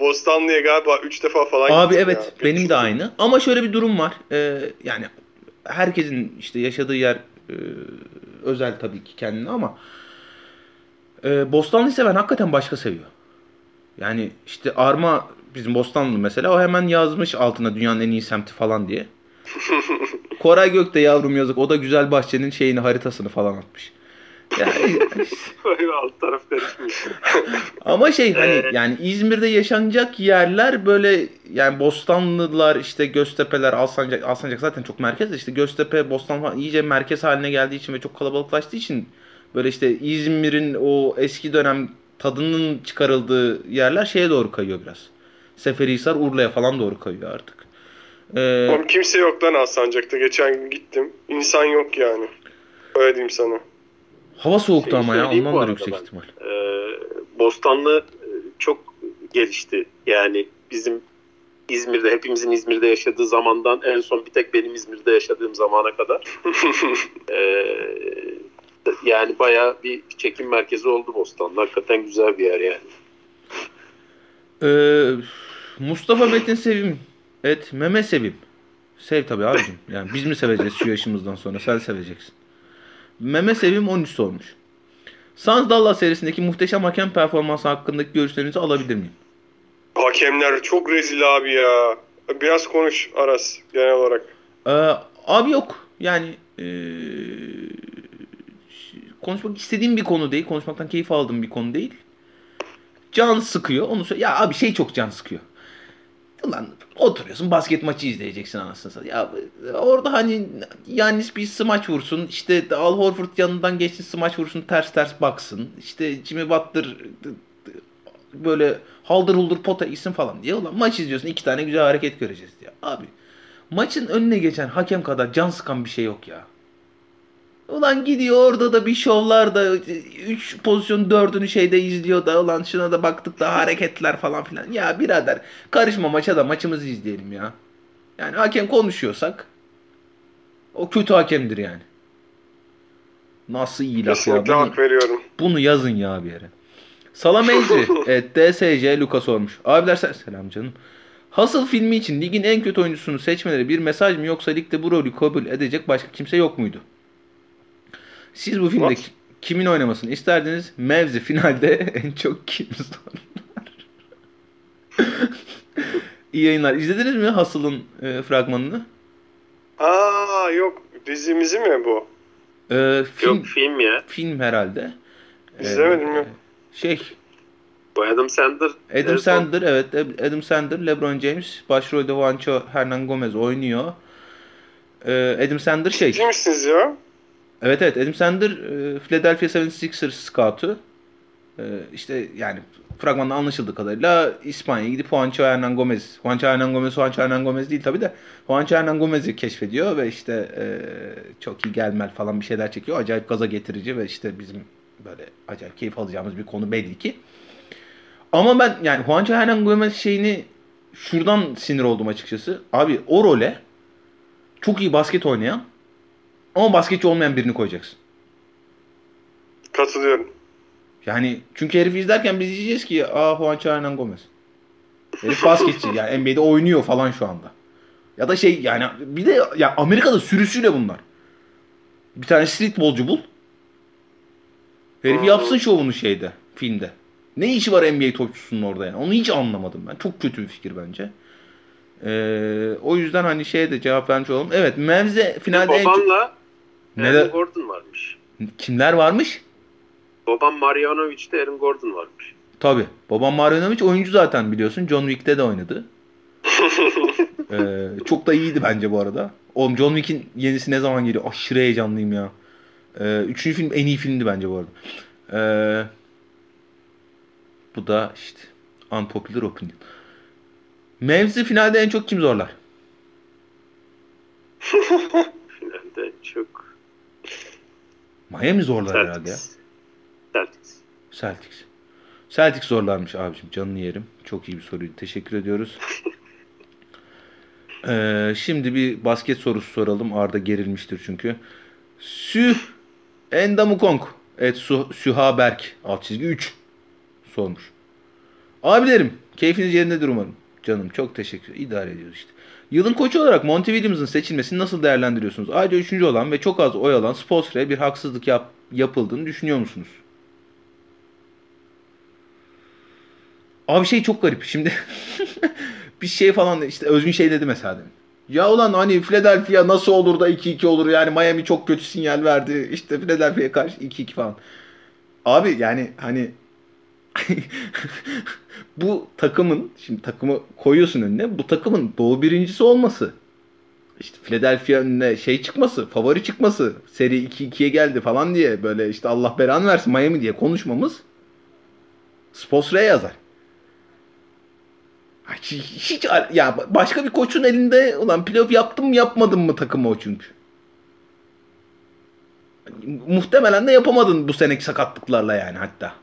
Bostanlı'ya galiba 3 defa falan Abi gittim evet ya. benim de aynı. Ama şöyle bir durum var. Ee, yani herkesin işte yaşadığı yer e, özel tabii ki kendine ama e, Bostanlı'yı seven hakikaten başka seviyor. Yani işte Arma bizim Bostanlı mesela o hemen yazmış altına dünyanın en iyi semti falan diye. Koray Gök de yavrum yazık o da güzel bahçenin şeyini haritasını falan atmış. Yani alt taraf. Ama şey hani Ee, yani İzmir'de yaşanacak yerler böyle yani Bostanlılar işte Göztepe'ler Alsancak Alsancak zaten çok merkez işte Göztepe Bostan falan iyice merkez haline geldiği için ve çok kalabalıklaştığı için böyle işte İzmir'in o eski dönem tadının çıkarıldığı yerler şeye doğru kayıyor biraz. Seferihisar Urla'ya falan doğru kayıyor artık. Ee, Oğlum kimse yok lan Alsancak'ta. Geçen gittim. İnsan yok yani. Öyle diyeyim sana. Hava soğuktu Şeyi ama ya ondandır arada yüksek ben. ihtimal. Ee, Bostanlı e, çok gelişti. Yani bizim İzmir'de hepimizin İzmir'de yaşadığı zamandan en son bir tek benim İzmir'de yaşadığım zamana kadar ee, yani bayağı bir çekim merkezi oldu Bostanlı. Hakikaten güzel bir yer yani. Ee, Mustafa Metin Sevim. Et Meme Sevim. Sev tabii abicim. Yani biz mi seveceğiz şu yaşımızdan sonra? Sen seveceksin. Meme Sevim 13 sormuş. Sans Dallas serisindeki muhteşem hakem performansı hakkındaki görüşlerinizi alabilir miyim? Hakemler çok rezil abi ya. Biraz konuş Aras genel olarak. Ee, abi yok. Yani ee, konuşmak istediğim bir konu değil. Konuşmaktan keyif aldığım bir konu değil. Can sıkıyor. Onu söyle. Ya abi şey çok can sıkıyor. Ulan oturuyorsun basket maçı izleyeceksin anasını satayım. Ya orada hani Yannis bir smaç vursun. İşte Al Horford yanından geçsin smaç vursun ters ters baksın. İşte Jimmy Butler böyle haldır huldur pota gitsin falan diye. Ulan maç izliyorsun iki tane güzel hareket göreceğiz diye. Abi maçın önüne geçen hakem kadar can sıkan bir şey yok ya. Ulan gidiyor orada da bir şovlar da 3 pozisyon 4'ünü şeyde izliyor da ulan şuna da baktık da hareketler falan filan. Ya birader karışma maça da maçımızı izleyelim ya. Yani hakem konuşuyorsak o kötü hakemdir yani. Nasıl iyi laf ya. Bunu, hak veriyorum. Bunu yazın ya bir yere. Salam Ecri. evet DSC Luka sormuş. Abiler selam canım. Hasıl filmi için ligin en kötü oyuncusunu seçmeleri bir mesaj mı yoksa ligde bu rolü kabul edecek başka kimse yok muydu? Siz bu filmde What? kimin oynamasını isterdiniz? Mevzi finalde en çok kim sordular? İyi yayınlar. İzlediniz mi Hasıl'ın e, fragmanını? Aa yok. Dizimizi mi bu? Ee, film, yok film ya. Film herhalde. İzlemedim ee, mi? Şey. Bu Adam Sandler. Adam Sandler evet. Adam Sandler, LeBron James. Başrolde Juancho Hernan Gomez oynuyor. Ee, Adam Sandler şey. Ciddi misiniz ya? Evet evet Adam Sandler e, Philadelphia 76ers scout'u. E, işte yani fragmanda anlaşıldığı kadarıyla İspanya'ya gidip Juancho Hernan Gomez. Juancho Hernan Gomez, Juancho Hernan Gomez değil tabi de Juancho Hernan Gomez'i keşfediyor ve işte e, çok iyi gelmel falan bir şeyler çekiyor. Acayip gaza getirici ve işte bizim böyle acayip keyif alacağımız bir konu belli ki. Ama ben yani Juancho Hernan Gomez şeyini şuradan sinir oldum açıkçası. Abi o role çok iyi basket oynayan ama basketçi olmayan birini koyacaksın. Katılıyorum. Yani çünkü herifi izlerken biz diyeceğiz ki aa Juancho Hernan Gomez. Herif basketçi yani NBA'de oynuyor falan şu anda. Ya da şey yani bir de ya Amerika'da sürüsüyle bunlar. Bir tane streetballcu bul. Herif yapsın şovunu şeyde, filmde. Ne işi var NBA topçusunun orada yani? Onu hiç anlamadım ben. Çok kötü bir fikir bence. Ee, o yüzden hani şeye de cevap vermiş olalım. Evet Mevze finalde Babanla en Aaron Gordon varmış. Kimler varmış? Babam Marjanovic de Aaron Gordon varmış. Tabi. Babam Marjanovic oyuncu zaten biliyorsun. John Wick'te de oynadı. ee, çok da iyiydi bence bu arada. Oğlum John Wick'in yenisi ne zaman geliyor? Aşırı heyecanlıyım ya. Ee, üçüncü film en iyi filmdi bence bu arada. Ee, bu da işte unpopular opinion. Mevzi finalde en çok kim zorlar? finalde çok Miami zorlar Celtics. herhalde ya. Celtics. Celtics. Celtics zorlarmış abicim. Canını yerim. Çok iyi bir soruydu. Teşekkür ediyoruz. ee, şimdi bir basket sorusu soralım. Arda gerilmiştir çünkü. Sü Endamukong. Evet Su Süha Berk. Alt çizgi 3. Sormuş. Abilerim keyfiniz yerindedir umarım. Canım çok teşekkür İdare ediyoruz işte. Yılın koçu olarak Monty Williams'ın seçilmesini nasıl değerlendiriyorsunuz? Ayrıca üçüncü olan ve çok az oy alan Spolstra'ya bir haksızlık yap, yapıldığını düşünüyor musunuz? Abi şey çok garip. Şimdi bir şey falan işte Özgün şey dedi mesela demin. Ya ulan hani Philadelphia nasıl olur da 2-2 olur yani Miami çok kötü sinyal verdi. İşte Philadelphia'ya karşı 2-2 falan. Abi yani hani bu takımın şimdi takımı koyuyorsun önüne bu takımın doğu birincisi olması işte Philadelphia önüne şey çıkması favori çıkması seri 2-2'ye geldi falan diye böyle işte Allah belanı versin Miami diye konuşmamız Spostra'ya yazar. Hiç, hiç ya başka bir koçun elinde ulan playoff yaptım mı yapmadım mı takımı o çünkü. Muhtemelen de yapamadın bu seneki sakatlıklarla yani hatta.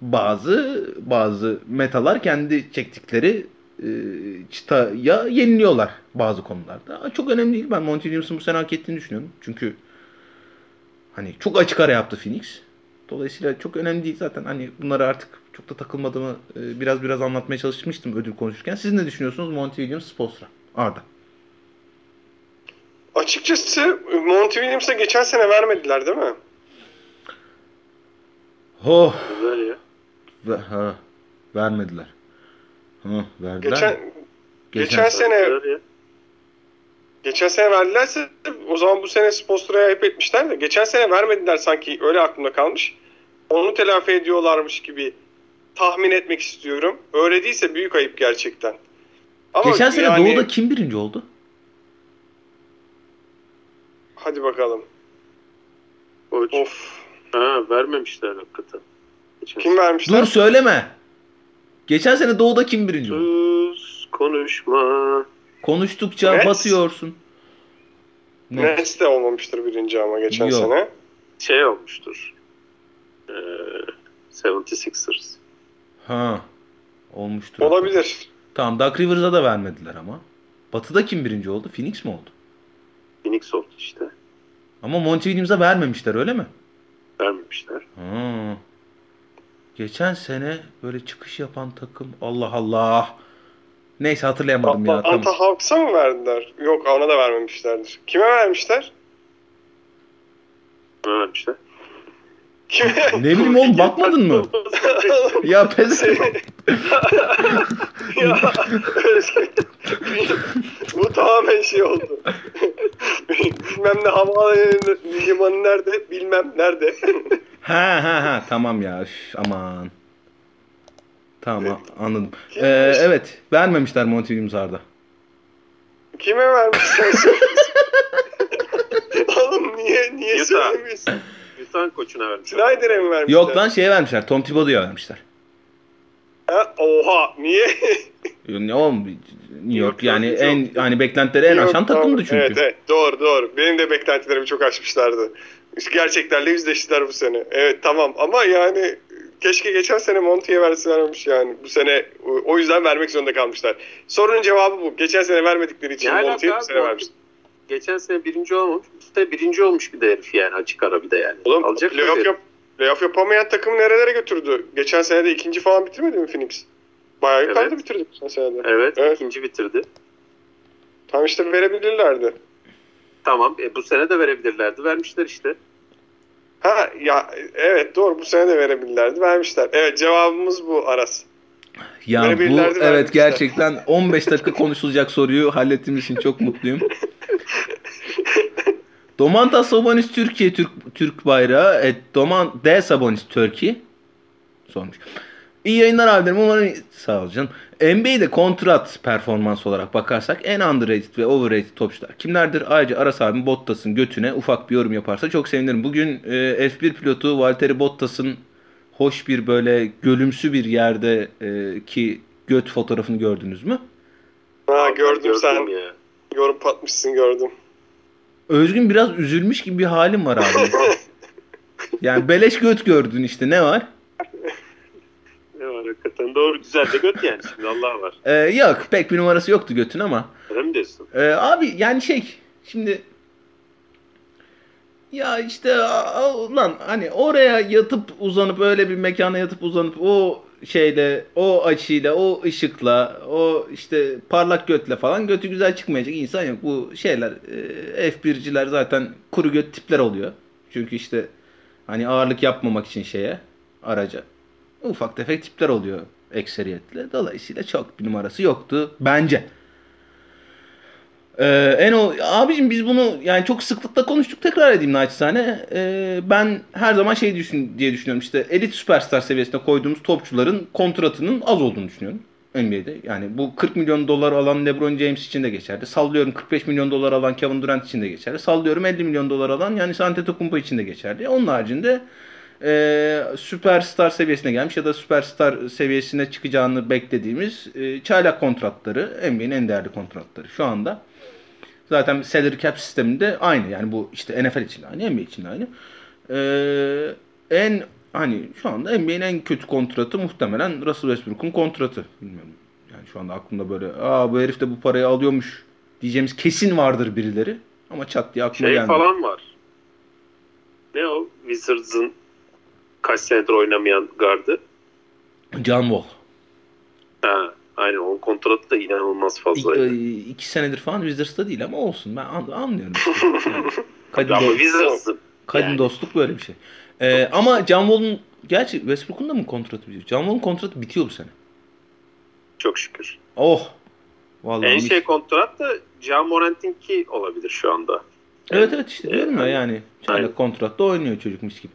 Bazı bazı metalar kendi çektikleri e, çıtaya yeniliyorlar bazı konularda. Çok önemli değil. Ben Monty Williams'ın bu sene hak ettiğini düşünüyorum. Çünkü hani çok açık ara yaptı Phoenix. Dolayısıyla çok önemli değil zaten. Hani bunları artık çok da takılmadığımı e, biraz biraz anlatmaya çalışmıştım ödül konuşurken. Siz ne düşünüyorsunuz Monty Williams, Spolstra? Arda. Açıkçası Monty Williams'a geçen sene vermediler değil mi? Oh. Güzel. Ve, ha, vermediler. Ha, verdiler. Geçen mi? geçen sene Güzel ya. geçen sene verdilerse o zaman bu sene Spostra'ya ayıp etmişler de geçen sene vermediler sanki öyle aklımda kalmış. Onu telafi ediyorlarmış gibi tahmin etmek istiyorum. Öyle değilse büyük ayıp gerçekten. Ama Geçen sene yani- Doğu'da kim birinci oldu? Hadi bakalım. Koç. Of. Ha, vermemişler hakikaten. Kim vermişler? Dur söyleme. Geçen sene Doğu'da kim birinci oldu? Sus, konuşma. Konuştukça Nets. batıyorsun. Ne? Nets de olmamıştır birinci ama geçen Yok. sene. Şey olmuştur. Ee, 76ers. Ha. Olmuştur. Olabilir. Tamam Duck Rivers'a da vermediler ama. Batı'da kim birinci oldu? Phoenix mi oldu? Phoenix oldu işte. Ama Monty Williams'a vermemişler öyle mi? Vermemişler. Ha. Geçen sene böyle çıkış yapan takım Allah Allah. Neyse hatırlayamadım ya. Tamam. Atlanta Hawks'a mı verdiler? Yok ona da vermemişlerdir. Kime vermişler? Vermemişler. Kime? Ne bileyim oğlum bakmadın mı? Ya pes. ya Özgür. Bu tamamen şey oldu. bilmem ne havaalanı limanı nerede bilmem nerede. Ha ha ha tamam ya üf, aman. Tamam anladım. Ee, evet vermemişler Monty Williams'a Arda. Kime vermişler? Oğlum niye niye Utah. söylemiyorsun? Utah'ın koçuna vermişler. Snyder'e mi vermişler? Yok lan şeye vermişler. Tom Thibodeau'ya vermişler. Ha, oha niye? Ne oğlum New York yani yok, en yok. hani beklentileri en aşan takımdı çünkü. Evet evet doğru doğru. Benim de beklentilerimi çok aşmışlardı. Gerçeklerle yüzleştiler bu sene. Evet tamam ama yani keşke geçen sene Monty'ye verselermiş yani. Bu sene o- yüzden vermek zorunda kalmışlar. Sorunun cevabı bu. Geçen sene vermedikleri için alaka Monty'ye bu sene vermişler. Geçen sene birinci olmamış. Bu sene birinci olmuş bir de herif yani açık ara bir de yani. Oğlum Alacak playoff, yap, playoff yapamayan takım nerelere götürdü? Geçen sene de ikinci falan bitirmedi mi Phoenix? Bayağı yukarıda Evet. bitirdi geçen sene de. Evet, Evet. ikinci bitirdi. Tam işte verebilirlerdi. Tamam e, bu sene de verebilirlerdi. Vermişler işte. Ha ya evet doğru bu sene de verebilirlerdi. Vermişler. Evet cevabımız bu Aras. Ya bu evet vermişler. gerçekten 15 dakika konuşulacak soruyu hallettiğimiz için çok mutluyum. Domantas Sabonis Türkiye Türk Türk bayrağı. Et Doman D Sabonis Türkiye sormuş. İyi yayınlar abilerim. Umarım sağ ol canım. NBA'de kontrat performans olarak bakarsak en underrated ve overrated topçular kimlerdir? Ayrıca Aras abim Bottas'ın götüne ufak bir yorum yaparsa çok sevinirim. Bugün e, F1 pilotu Valtteri Bottas'ın hoş bir böyle gölümsü bir yerde e, ki göt fotoğrafını gördünüz mü? Ha Vallahi gördüm sen. ya. Yorum patmışsın gördüm. Özgün biraz üzülmüş gibi bir halim var abi. yani beleş göt gördün işte ne var? Ne var hakikaten doğru güzel de göt yani şimdi Allah var. Ee, yok pek bir numarası yoktu götün ama. Öyle mi diyorsun? Ee, abi yani şey şimdi ya işte lan hani oraya yatıp uzanıp öyle bir mekana yatıp uzanıp o şeyle o açıyla o ışıkla o işte parlak götle falan götü güzel çıkmayacak insan yok. Bu şeyler e, F1'ciler zaten kuru göt tipler oluyor. Çünkü işte hani ağırlık yapmamak için şeye araca ufak tefek tipler oluyor ekseriyetle. Dolayısıyla çok bir numarası yoktu bence. Ee, en o abicim biz bunu yani çok sıklıkla konuştuk tekrar edeyim naçizane. Ee, ben her zaman şey düşün diye düşünüyorum işte elit süperstar seviyesine koyduğumuz topçuların kontratının az olduğunu düşünüyorum. NBA'de. Yani bu 40 milyon dolar alan LeBron James için de geçerli. Sallıyorum 45 milyon dolar alan Kevin Durant için de geçerli. Sallıyorum 50 milyon dolar alan yani Antetokounmpo için de geçerli. Onun haricinde e, süperstar seviyesine gelmiş ya da süperstar seviyesine çıkacağını beklediğimiz e, çaylak kontratları NBA'nin en değerli kontratları şu anda. Zaten salary cap sisteminde aynı. Yani bu işte NFL için aynı, NBA için aynı. Ee, en hani şu anda NBA'nin en kötü kontratı muhtemelen Russell Westbrook'un kontratı. Bilmiyorum. Yani şu anda aklımda böyle aa bu herif de bu parayı alıyormuş diyeceğimiz kesin vardır birileri. Ama çat diye aklıma Şey gelmiyor. falan var. Ne o? Wizards'ın kaç senedir oynamayan gardı. John Wall. Ha, aynen onun kontratı da inanılmaz fazla. e, iki senedir falan Wizards'ta değil ama olsun. Ben an- anlıyorum. Işte. Yani, kadim, Ama Wizards'ın kadim yani. dostluk böyle bir şey. Ee, ama John Wall'un gerçi Westbrook'un da mı kontratı bitiyor? John Wall'un kontratı bitiyor bu sene. çok şükür. Oh. Vallahi En şey kontrat da John Morant'inki olabilir şu anda. Evet evet işte diyorum ya Aynen. yani. Çaylak kontratta oynuyor çocuk mis gibi.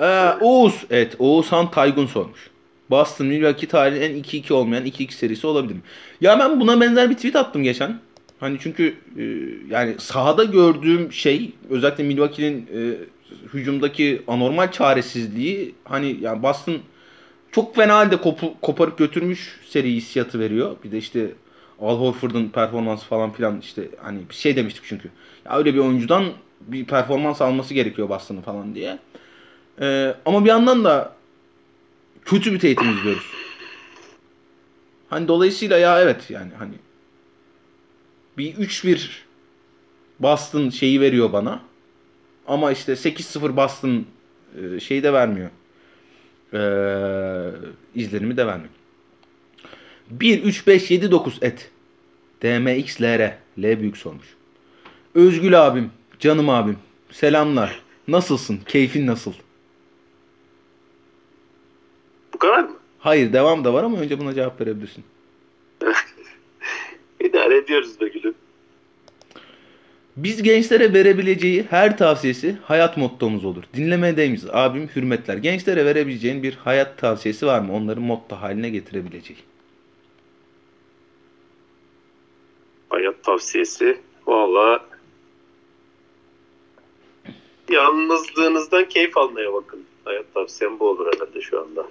Ee, Oğuz. Evet Oğuzhan Taygun sormuş. Boston Milwaukee tarihinin en 2-2 olmayan 2-2 serisi olabilir mi? Ya ben buna benzer bir tweet attım geçen. Hani çünkü e, yani sahada gördüğüm şey özellikle Milwaukee'nin e, hücumdaki anormal çaresizliği hani yani Boston çok fena halde kopu, koparıp götürmüş seri hissiyatı veriyor. Bir de işte Al Horford'un performansı falan filan işte hani bir şey demiştik çünkü. Ya öyle bir oyuncudan bir performans alması gerekiyor Boston'ın falan diye. Ee, ama bir yandan da kötü bir Tatum izliyoruz. Hani dolayısıyla ya evet yani hani bir 3-1 Boston şeyi veriyor bana. Ama işte 8-0 Boston e, şeyi de vermiyor. Ee, izlenimi de vermiyor. 1 3 5 7 9 et. DMXLR L büyük sormuş. Özgül abim, canım abim. Selamlar. Nasılsın? Keyfin nasıl? Bu kadar mı? Hayır devam da var ama önce buna cevap verebilirsin. İdare ediyoruz be gülüm. Biz gençlere verebileceği her tavsiyesi hayat mottomuz olur. Dinlemedeyimiz abim hürmetler. Gençlere verebileceğin bir hayat tavsiyesi var mı? Onları motto haline getirebileceği. Hayat tavsiyesi. Valla yalnızlığınızdan keyif almaya bakın. Hayat tavsiyem bu olur herhalde şu anda.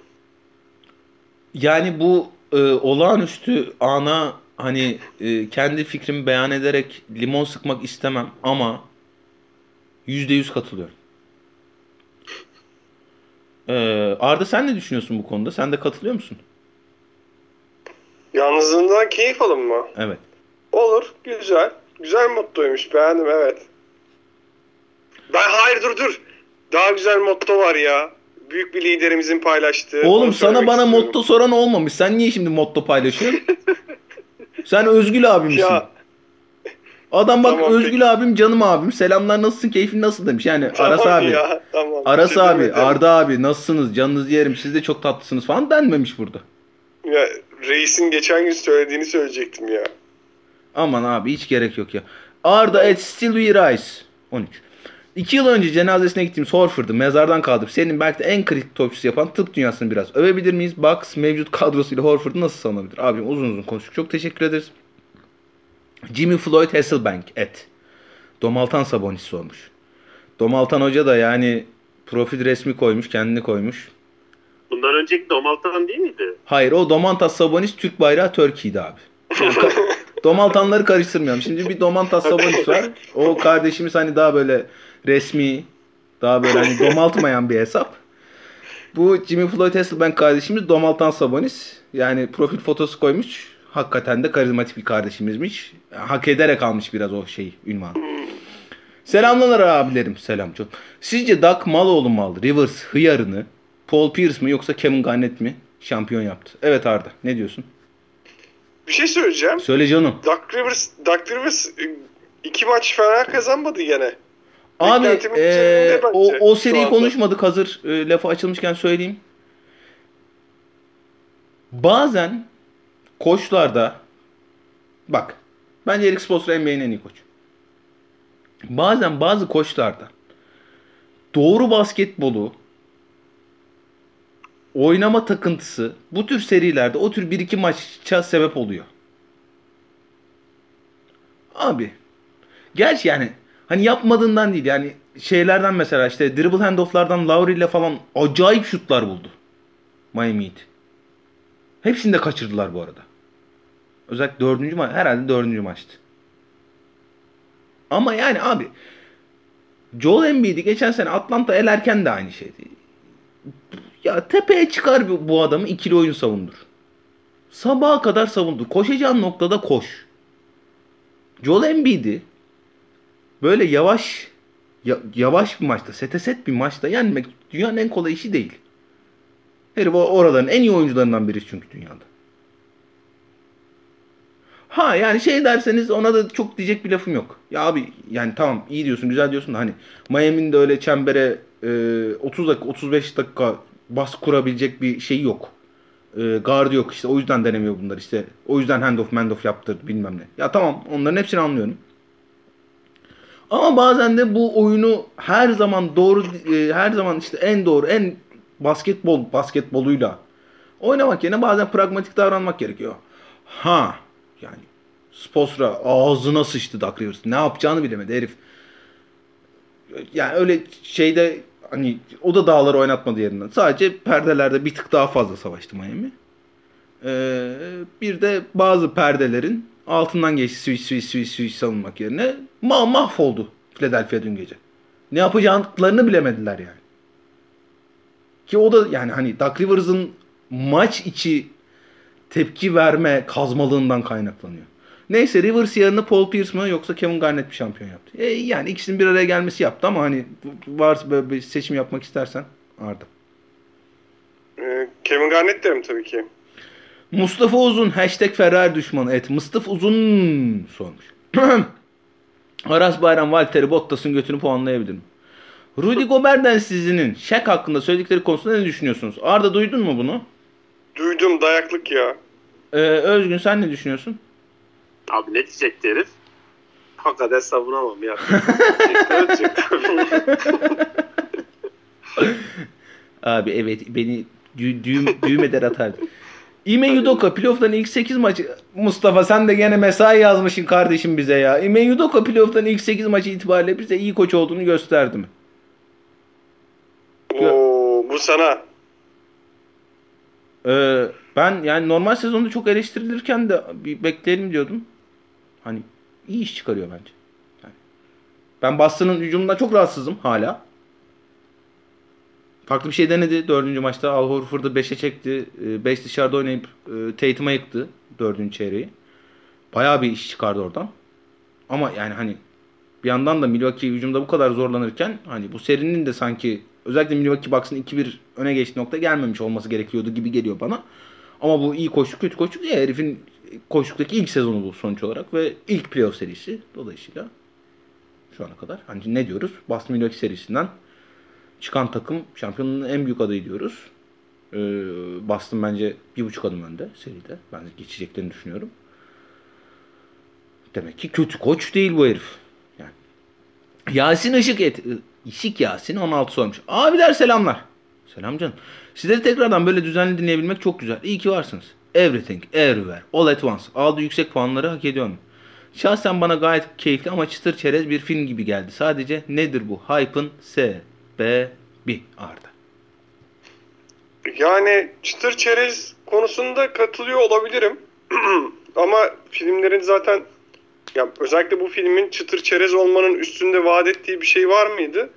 Yani bu e, olağanüstü ana hani e, kendi fikrimi beyan ederek limon sıkmak istemem ama yüzde yüz katılıyorum. E, Arda sen ne düşünüyorsun bu konuda? Sen de katılıyor musun? Yalnızlığından keyif alın mı? Evet. Olur. Güzel. Güzel mottoymuş. Beğendim evet. Ben hayır dur dur. Daha güzel motto var ya. Büyük bir liderimizin paylaştığı. Oğlum sana bana istiyorum. motto soran olmamış. Sen niye şimdi motto paylaşıyorsun? Sen Özgül abimsin. Ya Adam bak Tamam, Özgül abim canım abim. Selamlar nasılsın keyfin nasıl demiş. Yani tamam Aras abi. ya. Tamam. Aras şey abi, demedim. Arda abi nasılsınız? Canınızı yerim. Siz de çok tatlısınız falan denmemiş burada. Ya, reisin geçen gün söylediğini söyleyecektim ya. Aman abi hiç gerek yok ya. Arda et still we rise. 13. İki yıl önce cenazesine gittiğimiz Horford'u mezardan kaldırıp senin belki de en kritik topçusu yapan tıp dünyasını biraz övebilir miyiz? Bucks mevcut kadrosuyla Horford'u nasıl savunabilir? Abim uzun uzun konuştuk. Çok teşekkür ederiz. Jimmy Floyd Hasselbank et. Domaltan Sabonis sormuş. Domaltan Hoca da yani profil resmi koymuş, kendini koymuş. Bundan önceki Domaltan değil miydi? Hayır o Domantas Sabonis Türk bayrağı Türkiye'di abi. Domaltanları karıştırmıyorum. Şimdi bir Domantas Sabonis var. O kardeşimiz hani daha böyle resmi, daha böyle hani domaltmayan bir hesap. Bu Jimmy Floyd Hasselbank kardeşimiz Domaltan Sabonis. Yani profil fotosu koymuş. Hakikaten de karizmatik bir kardeşimizmiş. Hak ederek almış biraz o şeyi, ünvanı. Selamlar abilerim. Selam çok. Sizce Doug Maloğlu mu aldı? Rivers hıyarını Paul Pierce mi yoksa Kevin Garnett mi şampiyon yaptı? Evet Arda. Ne diyorsun? Bir şey söyleyeceğim. Söyle canım. Duck Rivers, Duck Rivers e, iki maç falan kazanmadı gene. Abi üzerinde o, o seriyi konuşmadık hazır e, lafı açılmışken söyleyeyim. Bazen koçlarda bak bence Eric Spoelstra NBA'nin en iyi koç. Bazen bazı koçlarda doğru basketbolu oynama takıntısı bu tür serilerde o tür bir iki maça sebep oluyor. Abi gerçi yani hani yapmadığından değil yani şeylerden mesela işte dribble handoff'lardan Lowry ile falan acayip şutlar buldu. Miami Heat. Hepsini de kaçırdılar bu arada. Özellikle dördüncü maç herhalde dördüncü maçtı. Ama yani abi Joel Embiid'i geçen sene Atlanta elerken de aynı şeydi. ya tepeye çıkar bu- adamı ikili oyun savundur. Sabaha kadar savundur. Koşacağın noktada koş. Joel Embiid'i böyle yavaş ya- yavaş bir maçta, sete set bir maçta yenmek dünyanın en kolay işi değil. Herif oraların en iyi oyuncularından biri çünkü dünyada. Ha yani şey derseniz ona da çok diyecek bir lafım yok. Ya abi yani tamam iyi diyorsun güzel diyorsun da hani Miami'nin de öyle çembere e, 30 dakika 35 dakika bas kurabilecek bir şey yok. E, gardı yok işte o yüzden denemiyor bunlar işte. O yüzden handoff mandoff yaptırdı bilmem ne. Ya tamam onların hepsini anlıyorum. Ama bazen de bu oyunu her zaman doğru e, her zaman işte en doğru en basketbol basketboluyla oynamak yerine bazen pragmatik davranmak gerekiyor. Ha yani Sposra ağzına sıçtı Doug Rivers. Ne yapacağını bilemedi herif. Yani öyle şeyde hani o da dağları oynatmadı yerinden. Sadece perdelerde bir tık daha fazla savaştı Miami. Ee, bir de bazı perdelerin altından geçti switch switch switch switch savunmak yerine ma mahvoldu Philadelphia dün gece. Ne yapacaklarını bilemediler yani. Ki o da yani hani Doug Rivers'ın maç içi tepki verme kazmalığından kaynaklanıyor. Neyse Rivers yarını Paul Pierce mı yoksa Kevin Garnett mi şampiyon yaptı? E, yani ikisinin bir araya gelmesi yaptı ama hani varsa böyle bir seçim yapmak istersen Arda. Ee, Kevin Garnett derim tabii ki. Mustafa Uzun hashtag Ferrari düşmanı. Evet Mustafa Uzun sormuş. Aras Bayram Valtteri Bottas'ın götünü puanlayabilirim. Rudy Gobert'den sizinin Shaq hakkında söyledikleri konusunda ne düşünüyorsunuz? Arda duydun mu bunu? Duydum dayaklık ya. Ee, Özgün sen ne düşünüyorsun? Abi ne diyecekti herif? Hakikaten savunamam ya. Abi evet beni dü- düğüm, düğüm eder atardı. Ime Yudoka playoff'tan ilk 8 maçı Mustafa sen de gene mesai yazmışsın kardeşim bize ya. Ime Yudoka playoff'tan ilk 8 maçı itibariyle bize iyi koç olduğunu gösterdi mi? Oo, bu sana. Ee, ben yani normal sezonda çok eleştirilirken de bir bekleyelim diyordum. Hani iyi iş çıkarıyor bence. Yani ben Boston'ın hücumundan çok rahatsızım hala. Farklı bir şey denedi. Dördüncü maçta Al Horford'u 5'e çekti. 5 dışarıda oynayıp e, Tatum'a yıktı dördüncü çeyreği. Bayağı bir iş çıkardı oradan. Ama yani hani bir yandan da Milwaukee hücumda bu kadar zorlanırken hani bu serinin de sanki özellikle Milwaukee Bucks'ın 2-1 öne geçtiği nokta gelmemiş olması gerekiyordu gibi geliyor bana. Ama bu iyi koşu kötü koşu değil. Herifin koşuktaki ilk sezonu bu sonuç olarak ve ilk playoff serisi dolayısıyla şu ana kadar. Hani ne diyoruz? Boston Milwaukee serisinden çıkan takım şampiyonluğun en büyük adayı diyoruz. Ee, Boston bence bir buçuk adım önde seride. Ben geçeceklerini düşünüyorum. Demek ki kötü koç değil bu herif. Yani. Yasin Işık et. İşik Yasin 16 sormuş. Abiler selamlar. Selam canım. Sizleri tekrardan böyle düzenli dinleyebilmek çok güzel. İyi ki varsınız. Everything, Everywhere, All at Once. Aldığı yüksek puanları hak ediyor mu? Şahsen bana gayet keyifli ama çıtır çerez bir film gibi geldi. Sadece nedir bu? Hype'ın sebebi Arda. Yani çıtır çerez konusunda katılıyor olabilirim. Ama filmlerin zaten ya özellikle bu filmin çıtır çerez olmanın üstünde vaat ettiği bir şey var mıydı?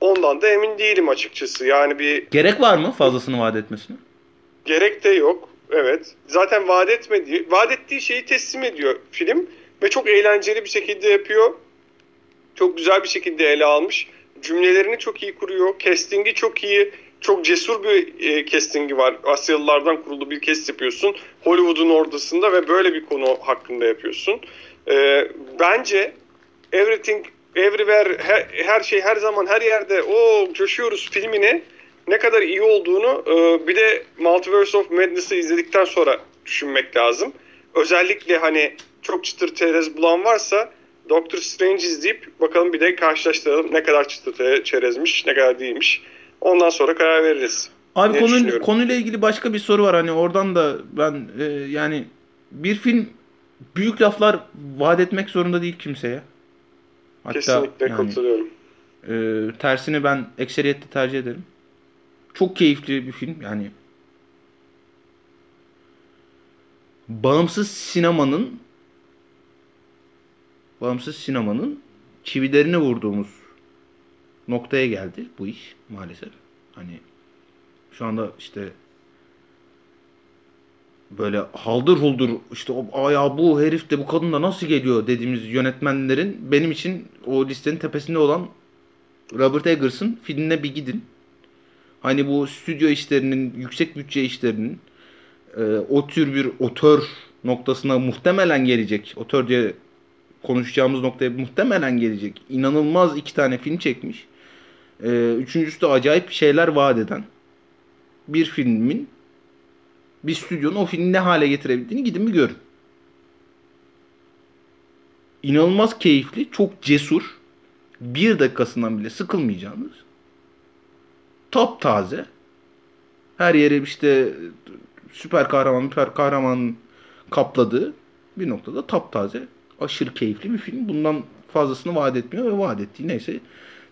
Ondan da emin değilim açıkçası. Yani bir Gerek var mı fazlasını vaat etmesine? gerek de yok. Evet. Zaten vaat etmediği, vaat ettiği şeyi teslim ediyor film ve çok eğlenceli bir şekilde yapıyor. Çok güzel bir şekilde ele almış. Cümlelerini çok iyi kuruyor. Casting'i çok iyi. Çok cesur bir e, casting'i var. Asyalılardan kurulu bir cast yapıyorsun. Hollywood'un ortasında ve böyle bir konu hakkında yapıyorsun. E, bence Everything, Everywhere, her, her şey her zaman her yerde o coşuyoruz filmini ne kadar iyi olduğunu e, bir de Multiverse of Madness'ı izledikten sonra düşünmek lazım. Özellikle hani çok çıtır çerez bulan varsa Doctor Strange izleyip bakalım bir de karşılaştıralım ne kadar çıtır çerezmiş ne kadar değilmiş. Ondan sonra karar veririz. Abi konu, konuyla ilgili başka bir soru var. Hani oradan da ben e, yani bir film büyük laflar vaat etmek zorunda değil kimseye. Hatta Kesinlikle yani, katılıyorum. e, tersini ben ekseriyette tercih ederim. Çok keyifli bir film yani. Bağımsız sinemanın bağımsız sinemanın çivilerini vurduğumuz noktaya geldi bu iş maalesef. Hani şu anda işte böyle haldır huldur işte o ya bu herif de bu kadın da nasıl geliyor dediğimiz yönetmenlerin benim için o listenin tepesinde olan Robert Eggers'ın filmine bir gidin. Hani bu stüdyo işlerinin, yüksek bütçe işlerinin e, o tür bir otör noktasına muhtemelen gelecek. Otör diye konuşacağımız noktaya muhtemelen gelecek. İnanılmaz iki tane film çekmiş. E, üçüncüsü de acayip şeyler vaat eden bir filmin bir stüdyonun o filmi ne hale getirebildiğini gidin bir görün. İnanılmaz keyifli, çok cesur, bir dakikasından bile sıkılmayacağınız, top taze, her yeri işte süper kahraman, süper kahraman kapladığı bir noktada taptaze, aşırı keyifli bir film. Bundan fazlasını vaat etmiyor ve vaat ettiği neyse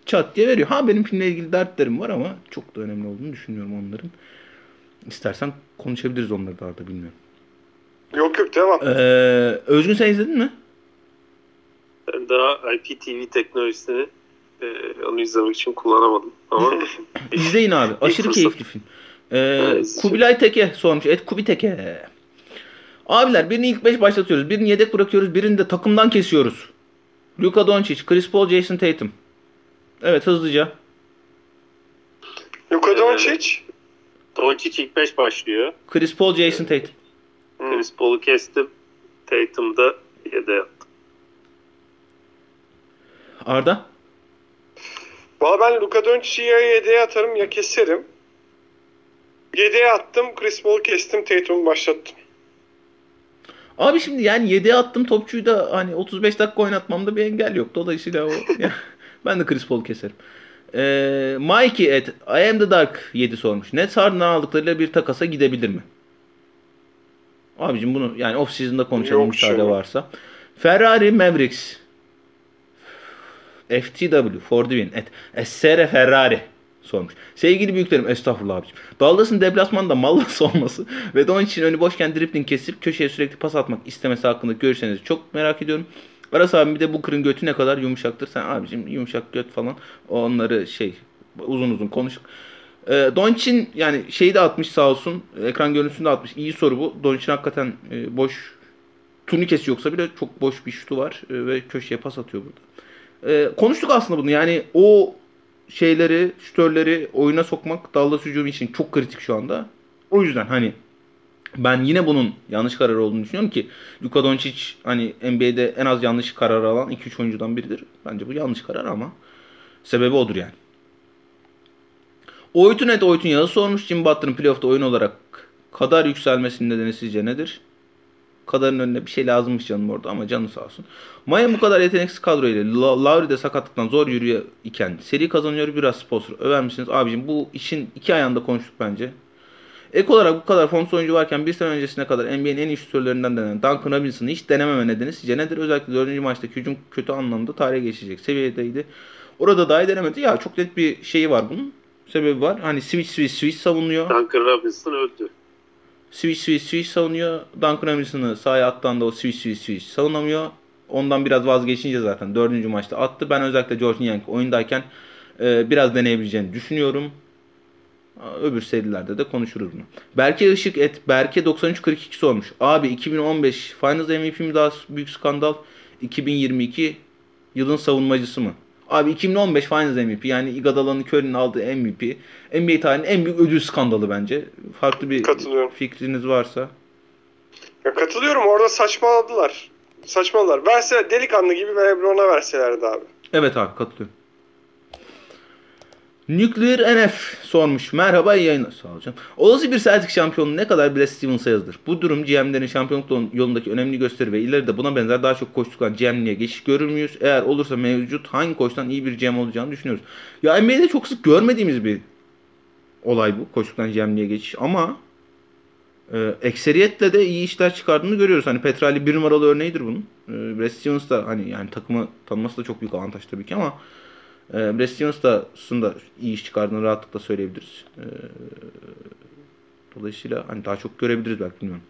çat diye veriyor. Ha benim filmle ilgili dertlerim var ama çok da önemli olduğunu düşünüyorum onların. İstersen konuşabiliriz onları daha da bilmiyorum. Yok yok devam. Ee, Özgün sen izledin mi? Ben daha IPTV teknolojisini e, onu izlemek için kullanamadım. Ama İzleyin abi. Aşırı keyifli film. Ee, Kubilay Teke sormuş. Et Kubi Teke. Abiler birini ilk 5 başlatıyoruz. Birini yedek bırakıyoruz. Birini de takımdan kesiyoruz. Luka Doncic, Chris Paul, Jason Tatum. Evet hızlıca. Luka Doncic. Doncic ilk 5 başlıyor. Chris Paul, Jason Tatum. Chris Paul'u kestim. Tatum'da yedeğe attım. Arda? Valla ben Luka Doncic'i ya yedeğe atarım ya keserim. Yedeğe attım. Chris Paul'u kestim. Tatum'u başlattım. Abi şimdi yani 7'ye attım topçuyu da hani 35 dakika oynatmamda bir engel yok. Dolayısıyla o ya, ben de Chris Paul'u keserim. Ee, Mikey et I am the Dark 7 sormuş. Nets Harden'dan aldıklarıyla bir takasa gidebilir mi? Abicim bunu yani off season'da konuşalım Yok müsaade varsa. Ferrari Mavericks FTW for the win. Et Essere Ferrari sormuş. Sevgili büyüklerim estağfurullah abicim. Dallas'ın deplasmanda Mallas olması ve onun için önü boşken dribling kesip köşeye sürekli pas atmak istemesi hakkında görüşlerinizi çok merak ediyorum. Aras abi bir de bu kırın götü ne kadar yumuşaktır. Sen abicim yumuşak göt falan onları şey uzun uzun konuş. E, Doncic'in yani şeyi de atmış sağ olsun. Ekran görüntüsünü de atmış. İyi soru bu. Doncic'in hakikaten e, boş turnikesi yoksa bile çok boş bir şutu var e, ve köşeye pas atıyor burada. E, konuştuk aslında bunu. Yani o şeyleri, şütörleri oyuna sokmak Dallas hücumu için çok kritik şu anda. O yüzden hani ben yine bunun yanlış karar olduğunu düşünüyorum ki Luka Doncic hani NBA'de en az yanlış karar alan 2-3 oyuncudan biridir. Bence bu yanlış karar ama sebebi odur yani. Oytun et Oytun yazı sormuş. Jim Butler'ın playoff'ta oyun olarak kadar yükselmesinin nedeni sizce nedir? Kadarın önüne bir şey lazımmış canım orada ama canı sağ olsun. Miami bu kadar yeteneksiz kadroyla La- Lowry de sakatlıktan zor yürüyor iken seri kazanıyor biraz sponsor över misiniz? Abicim bu işin iki ayağında konuştuk bence. Ek olarak bu kadar formsuz oyuncu varken bir sene öncesine kadar NBA'nin en iyi şutörlerinden denen Duncan Robinson'ı hiç denememe nedeni sizce nedir? Özellikle 4. maçtaki hücum kötü anlamda tarihe geçecek seviyedeydi. Orada dahi denemedi. Ya çok net bir şeyi var bunun. Sebebi var. Hani switch switch switch savunuyor. Duncan Robinson öldü. Switch switch switch savunuyor. Duncan Robinson'ı sahaya attığında o switch switch switch savunamıyor. Ondan biraz vazgeçince zaten dördüncü maçta attı. Ben özellikle George Niang oyundayken e, biraz deneyebileceğini düşünüyorum. Öbür serilerde de konuşuruz bunu. Berke Işık et Berke 9342 sormuş. Abi 2015 Finals MVP mi daha büyük skandal? 2022 yılın savunmacısı mı? Abi 2015 Finals MVP yani Iguodala'nın Curry'nin aldığı MVP. NBA tarihinin en büyük ödül skandalı bence. Farklı bir fikriniz varsa. Ya katılıyorum orada saçmaladılar. Saçmaladılar. Verse delikanlı gibi Lebron'a verselerdi abi. Evet abi katılıyorum. Nuclear NF sormuş. Merhaba iyi yayınlar. Sağ ol canım. Olası bir Celtic şampiyonu ne kadar Brad Stevens'a yazılır? Bu durum GM'lerin şampiyonluk yolundaki önemli gösteri ve ileride buna benzer daha çok koç tutan GM'liğe geçiş görür müyüz? Eğer olursa mevcut hangi koçtan iyi bir GM olacağını düşünüyoruz. Ya NBA'de çok sık görmediğimiz bir olay bu. Koçluktan GM'liğe geçiş ama e, ekseriyetle de iyi işler çıkardığını görüyoruz. Hani Petrali bir numaralı örneğidir bunun. E, Brad Stevens da hani yani takımı tanıması da çok büyük avantaj tabii ki ama e, Brad Stevens da aslında iyi iş çıkardığını rahatlıkla söyleyebiliriz. E, dolayısıyla hani daha çok görebiliriz belki bilmiyorum.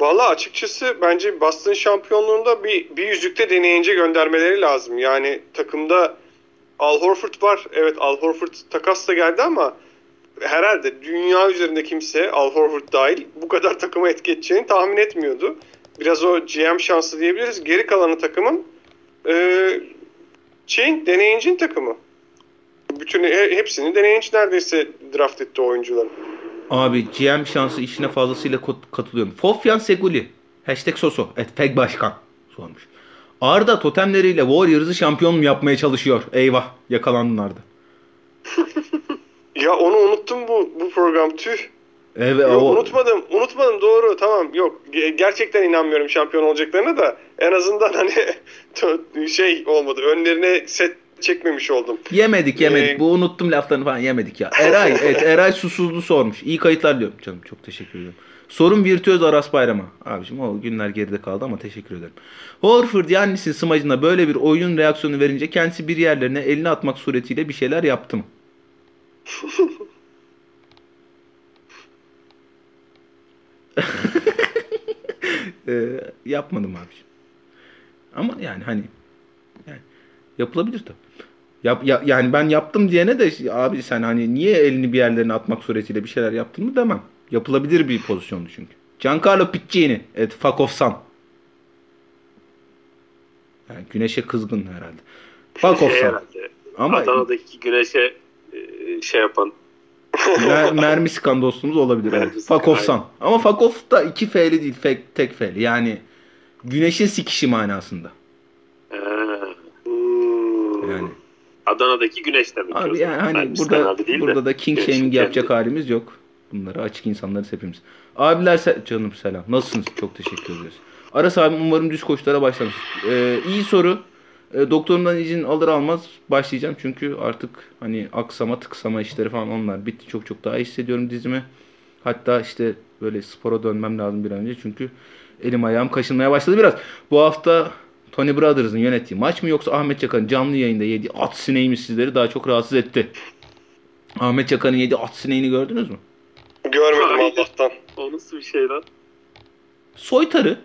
Valla açıkçası bence Boston şampiyonluğunda bir, bir yüzükte deneyince göndermeleri lazım. Yani takımda Al Horford var. Evet Al Horford takas da geldi ama herhalde dünya üzerinde kimse Al Horford dahil bu kadar takıma etki edeceğini tahmin etmiyordu. Biraz o GM şansı diyebiliriz. Geri kalanı takımın e, şeyin deneyincin takımı. Bütün hepsini deneyinci neredeyse draft etti oyuncuların. Abi GM şansı işine fazlasıyla katılıyorum. Fofyan Seguli. Hashtag Soso. Et Peg Başkan sormuş. Arda totemleriyle Warriors'ı şampiyon mu yapmaya çalışıyor? Eyvah yakalandın Arda. ya onu unuttum bu bu program tüh. Evet, yok, o... unutmadım. Unutmadım doğru. Tamam. Yok. Gerçekten inanmıyorum şampiyon olacaklarına da en azından hani şey olmadı. Önlerine set çekmemiş oldum. Yemedik yemedik. Ee... Bu unuttum laflarını falan yemedik ya. Eray evet Eray susuzlu sormuş. İyi kayıtlar diyorum canım. Çok teşekkür ederim. Sorun virtüöz Aras Bayram'a. Abiciğim o günler geride kaldı ama teşekkür ederim. Horford Yannis'in smacına böyle bir oyun reaksiyonu verince kendisi bir yerlerine elini atmak suretiyle bir şeyler yaptı mı? ee, yapmadım abiciğim. Ama yani hani yani yapılabilir tabii. Yap, ya, yani ben yaptım diyene de abi sen hani niye elini bir yerlerine atmak suretiyle bir şeyler yaptın mı demem. Yapılabilir bir pozisyondu çünkü. Giancarlo Piccini. Evet fuck off son. Yani güneşe kızgın herhalde. Fuck off son. Ama Adana'daki güneşe e, şey yapan Mer mermi sıkan dostumuz olabilir. Evet. Fuck off. Ama fuck off da iki fe'li değil. Fe tek fe'li. Yani güneşin sikişi manasında. Hmm. Yani. Adana'daki güneş demek. Abi yani hani Mermisi burada, burada de. da king shaming yapacak halimiz yok. Bunları açık insanlarız hepimiz. Abiler se canım selam. Nasılsınız? Çok teşekkür ederiz. Aras abim umarım düz koşulara başlamış. Ee, iyi soru. E, doktorumdan izin alır almaz başlayacağım. Çünkü artık hani aksama tıksama işleri falan onlar bitti. Çok çok daha iyi hissediyorum dizimi. Hatta işte böyle spora dönmem lazım bir an önce. Çünkü elim ayağım kaşınmaya başladı biraz. Bu hafta Tony Brothers'ın yönettiği maç mı yoksa Ahmet Çakar'ın canlı yayında yediği at sineği mi sizleri daha çok rahatsız etti? Ahmet Çakar'ın yediği at sineğini gördünüz mü? Görmedim Allah'tan. O nasıl bir şey lan? Soytarı.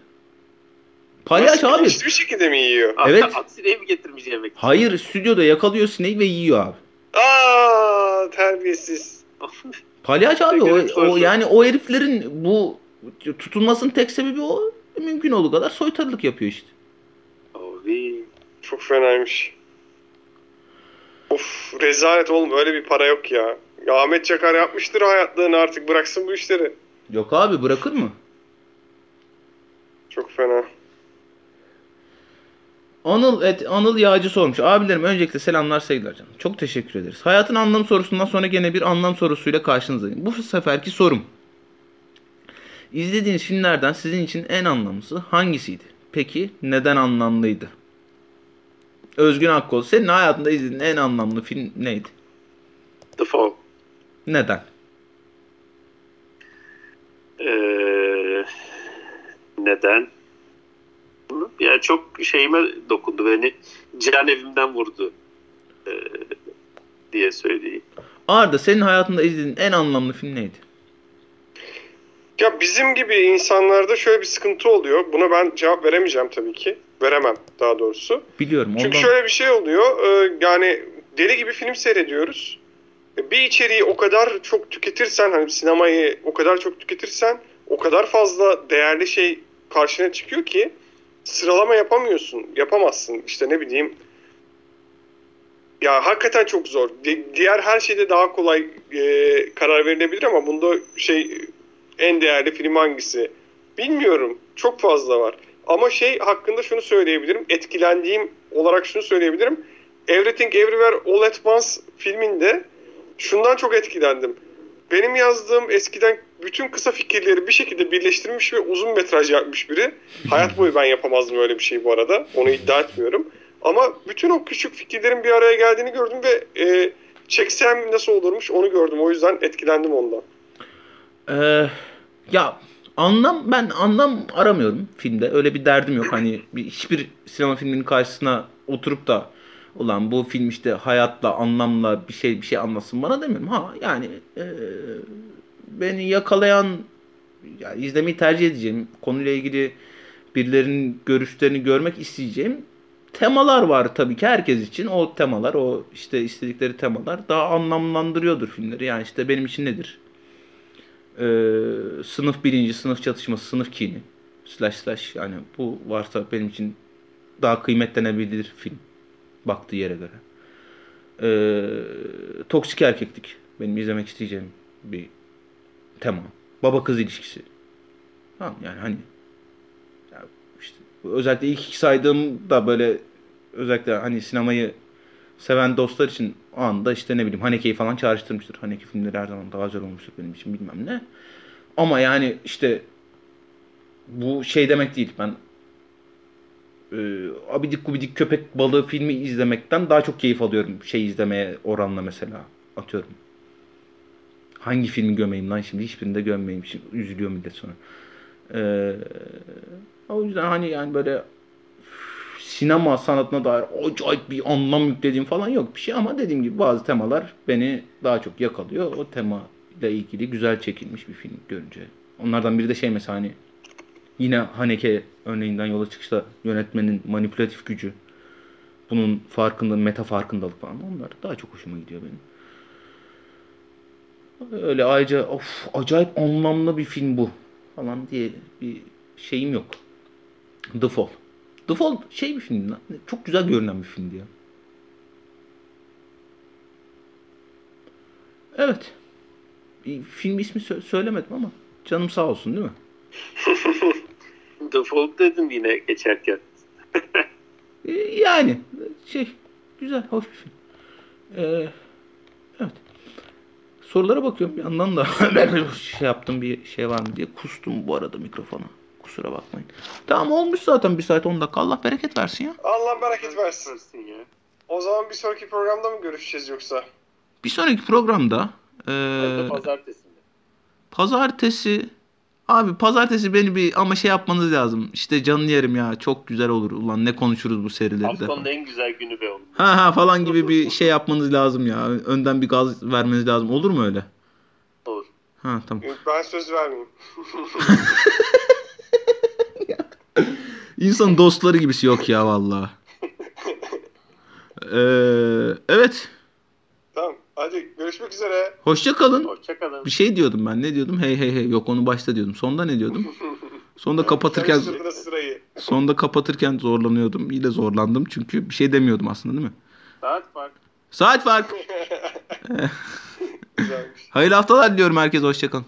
Palyaç abi. Hiçbir şekilde mi yiyor? Evet. At sineği mi getirmiş yemek? Hayır stüdyoda yakalıyor sineği ve yiyor abi. Aa terbiyesiz. Palyaç abi o, o yani o heriflerin bu tutulmasının tek sebebi o. Mümkün olduğu kadar soytarılık yapıyor işte. Abi. Çok fenaymış. Of rezalet oğlum öyle bir para yok ya. ya Ahmet Çakar yapmıştır hayatlığını artık bıraksın bu işleri. Yok abi bırakır mı? Çok fena. Anıl et Anıl Yağcı sormuş. Abilerim öncelikle selamlar sevgiler canım. Çok teşekkür ederiz. Hayatın anlam sorusundan sonra gene bir anlam sorusuyla karşınızdayım. Bu seferki sorum. İzlediğiniz filmlerden sizin için en anlamlısı hangisiydi? Peki neden anlamlıydı? Özgün Akkol, senin hayatında izlediğin en anlamlı film neydi? The Fall. Neden? Ee, neden? Yani çok şeyime dokundu. Beni can evimden vurdu e, diye söyleyeyim. Arda senin hayatında izlediğin en anlamlı film neydi? Ya bizim gibi insanlarda şöyle bir sıkıntı oluyor. Buna ben cevap veremeyeceğim tabii ki. Veremem daha doğrusu. Biliyorum. Ondan... Çünkü şöyle bir şey oluyor. E, yani deli gibi film seyrediyoruz. E, bir içeriği o kadar çok tüketirsen hani sinemayı o kadar çok tüketirsen o kadar fazla değerli şey karşına çıkıyor ki sıralama yapamıyorsun. Yapamazsın. İşte ne bileyim ya hakikaten çok zor. diğer her şeyde daha kolay e, karar verilebilir ama bunda şey en değerli film hangisi? Bilmiyorum. Çok fazla var. Ama şey hakkında şunu söyleyebilirim. Etkilendiğim olarak şunu söyleyebilirim. Everything Everywhere All at Once filminde şundan çok etkilendim. Benim yazdığım eskiden bütün kısa fikirleri bir şekilde birleştirmiş ve uzun metraj yapmış biri. Hayat boyu ben yapamazdım öyle bir şey bu arada. Onu iddia etmiyorum. Ama bütün o küçük fikirlerin bir araya geldiğini gördüm ve e, çeksem nasıl olurmuş onu gördüm. O yüzden etkilendim ondan. Ee, ya anlam ben anlam aramıyorum filmde. Öyle bir derdim yok. Hani bir, hiçbir sinema filminin karşısına oturup da ulan bu film işte hayatla, anlamla bir şey bir şey anlasın bana demiyorum. Ha yani e, beni yakalayan yani izlemeyi tercih edeceğim konuyla ilgili birilerinin görüşlerini görmek isteyeceğim temalar var tabii ki herkes için. O temalar, o işte istedikleri temalar daha anlamlandırıyordur filmleri. Yani işte benim için nedir? Ee, sınıf bilinci, sınıf çatışması, sınıf kini. Slash slash yani bu varsa benim için daha kıymetlenebilir film. Baktığı yere göre. Ee, toksik erkeklik. Benim izlemek isteyeceğim bir tema. Baba kız ilişkisi. Tamam yani hani ya işte özellikle ilk iki saydığım da böyle özellikle hani sinemayı seven dostlar için o anda işte ne bileyim Haneke'yi falan çağrıştırmıştır. Haneke filmleri her zaman daha güzel olmuştur benim için bilmem ne. Ama yani işte bu şey demek değil. Ben e, abidik gubidik köpek balığı filmi izlemekten daha çok keyif alıyorum şey izlemeye oranla mesela atıyorum. Hangi filmi gömeyim lan şimdi hiçbirinde gömmeyeyim şimdi üzülüyor millet sonra. Ee, o yüzden hani yani böyle sinema sanatına dair acayip bir anlam yüklediğim falan yok bir şey ama dediğim gibi bazı temalar beni daha çok yakalıyor. O tema ile ilgili güzel çekilmiş bir film görünce. Onlardan biri de şey mesela hani yine Haneke örneğinden yola çıkışta yönetmenin manipülatif gücü bunun farkında meta farkındalık falan onlar daha çok hoşuma gidiyor benim. Öyle ayrıca of acayip anlamlı bir film bu falan diye bir şeyim yok. The Fall. The Fall şey bir film lan. Çok güzel görünen bir filmdi ya. Evet. Film ismi sö- söylemedim ama canım sağ olsun değil mi? The Fall dedim yine geçerken. Ee, Yani şey güzel hoş bir film. Ee, evet. Sorulara bakıyorum bir yandan da ben şey yaptım bir şey var mı diye kustum bu arada mikrofona. Kusura bakmayın. Tamam olmuş zaten bir saat 10 dakika. Allah bereket versin ya. Allah bereket versin. O zaman bir sonraki programda mı görüşeceğiz yoksa? Bir sonraki programda ee, de pazartesinde. pazartesi abi pazartesi beni bir ama şey yapmanız lazım. İşte canını yerim ya çok güzel olur. Ulan ne konuşuruz bu serileri de. Haftanın en güzel günü be oğlum. Ha ha falan gibi bir şey yapmanız lazım ya. Önden bir gaz vermeniz lazım. Olur mu öyle? Olur. Ha tamam. Ben söz vermeyeyim. İnsan dostları gibisi yok ya vallahi. Ee, evet. Tamam. Hadi görüşmek üzere. Hoşça kalın. Hoşçakalın. Bir şey diyordum ben. Ne diyordum? Hey hey hey. Yok onu başta diyordum. Sonda ne diyordum? Sonda kapatırken sonda kapatırken zorlanıyordum. İyi de zorlandım çünkü bir şey demiyordum aslında değil mi? Saat fark. Saat fark. Güzelmiş. Hayırlı haftalar diliyorum herkese. Hoşça kalın.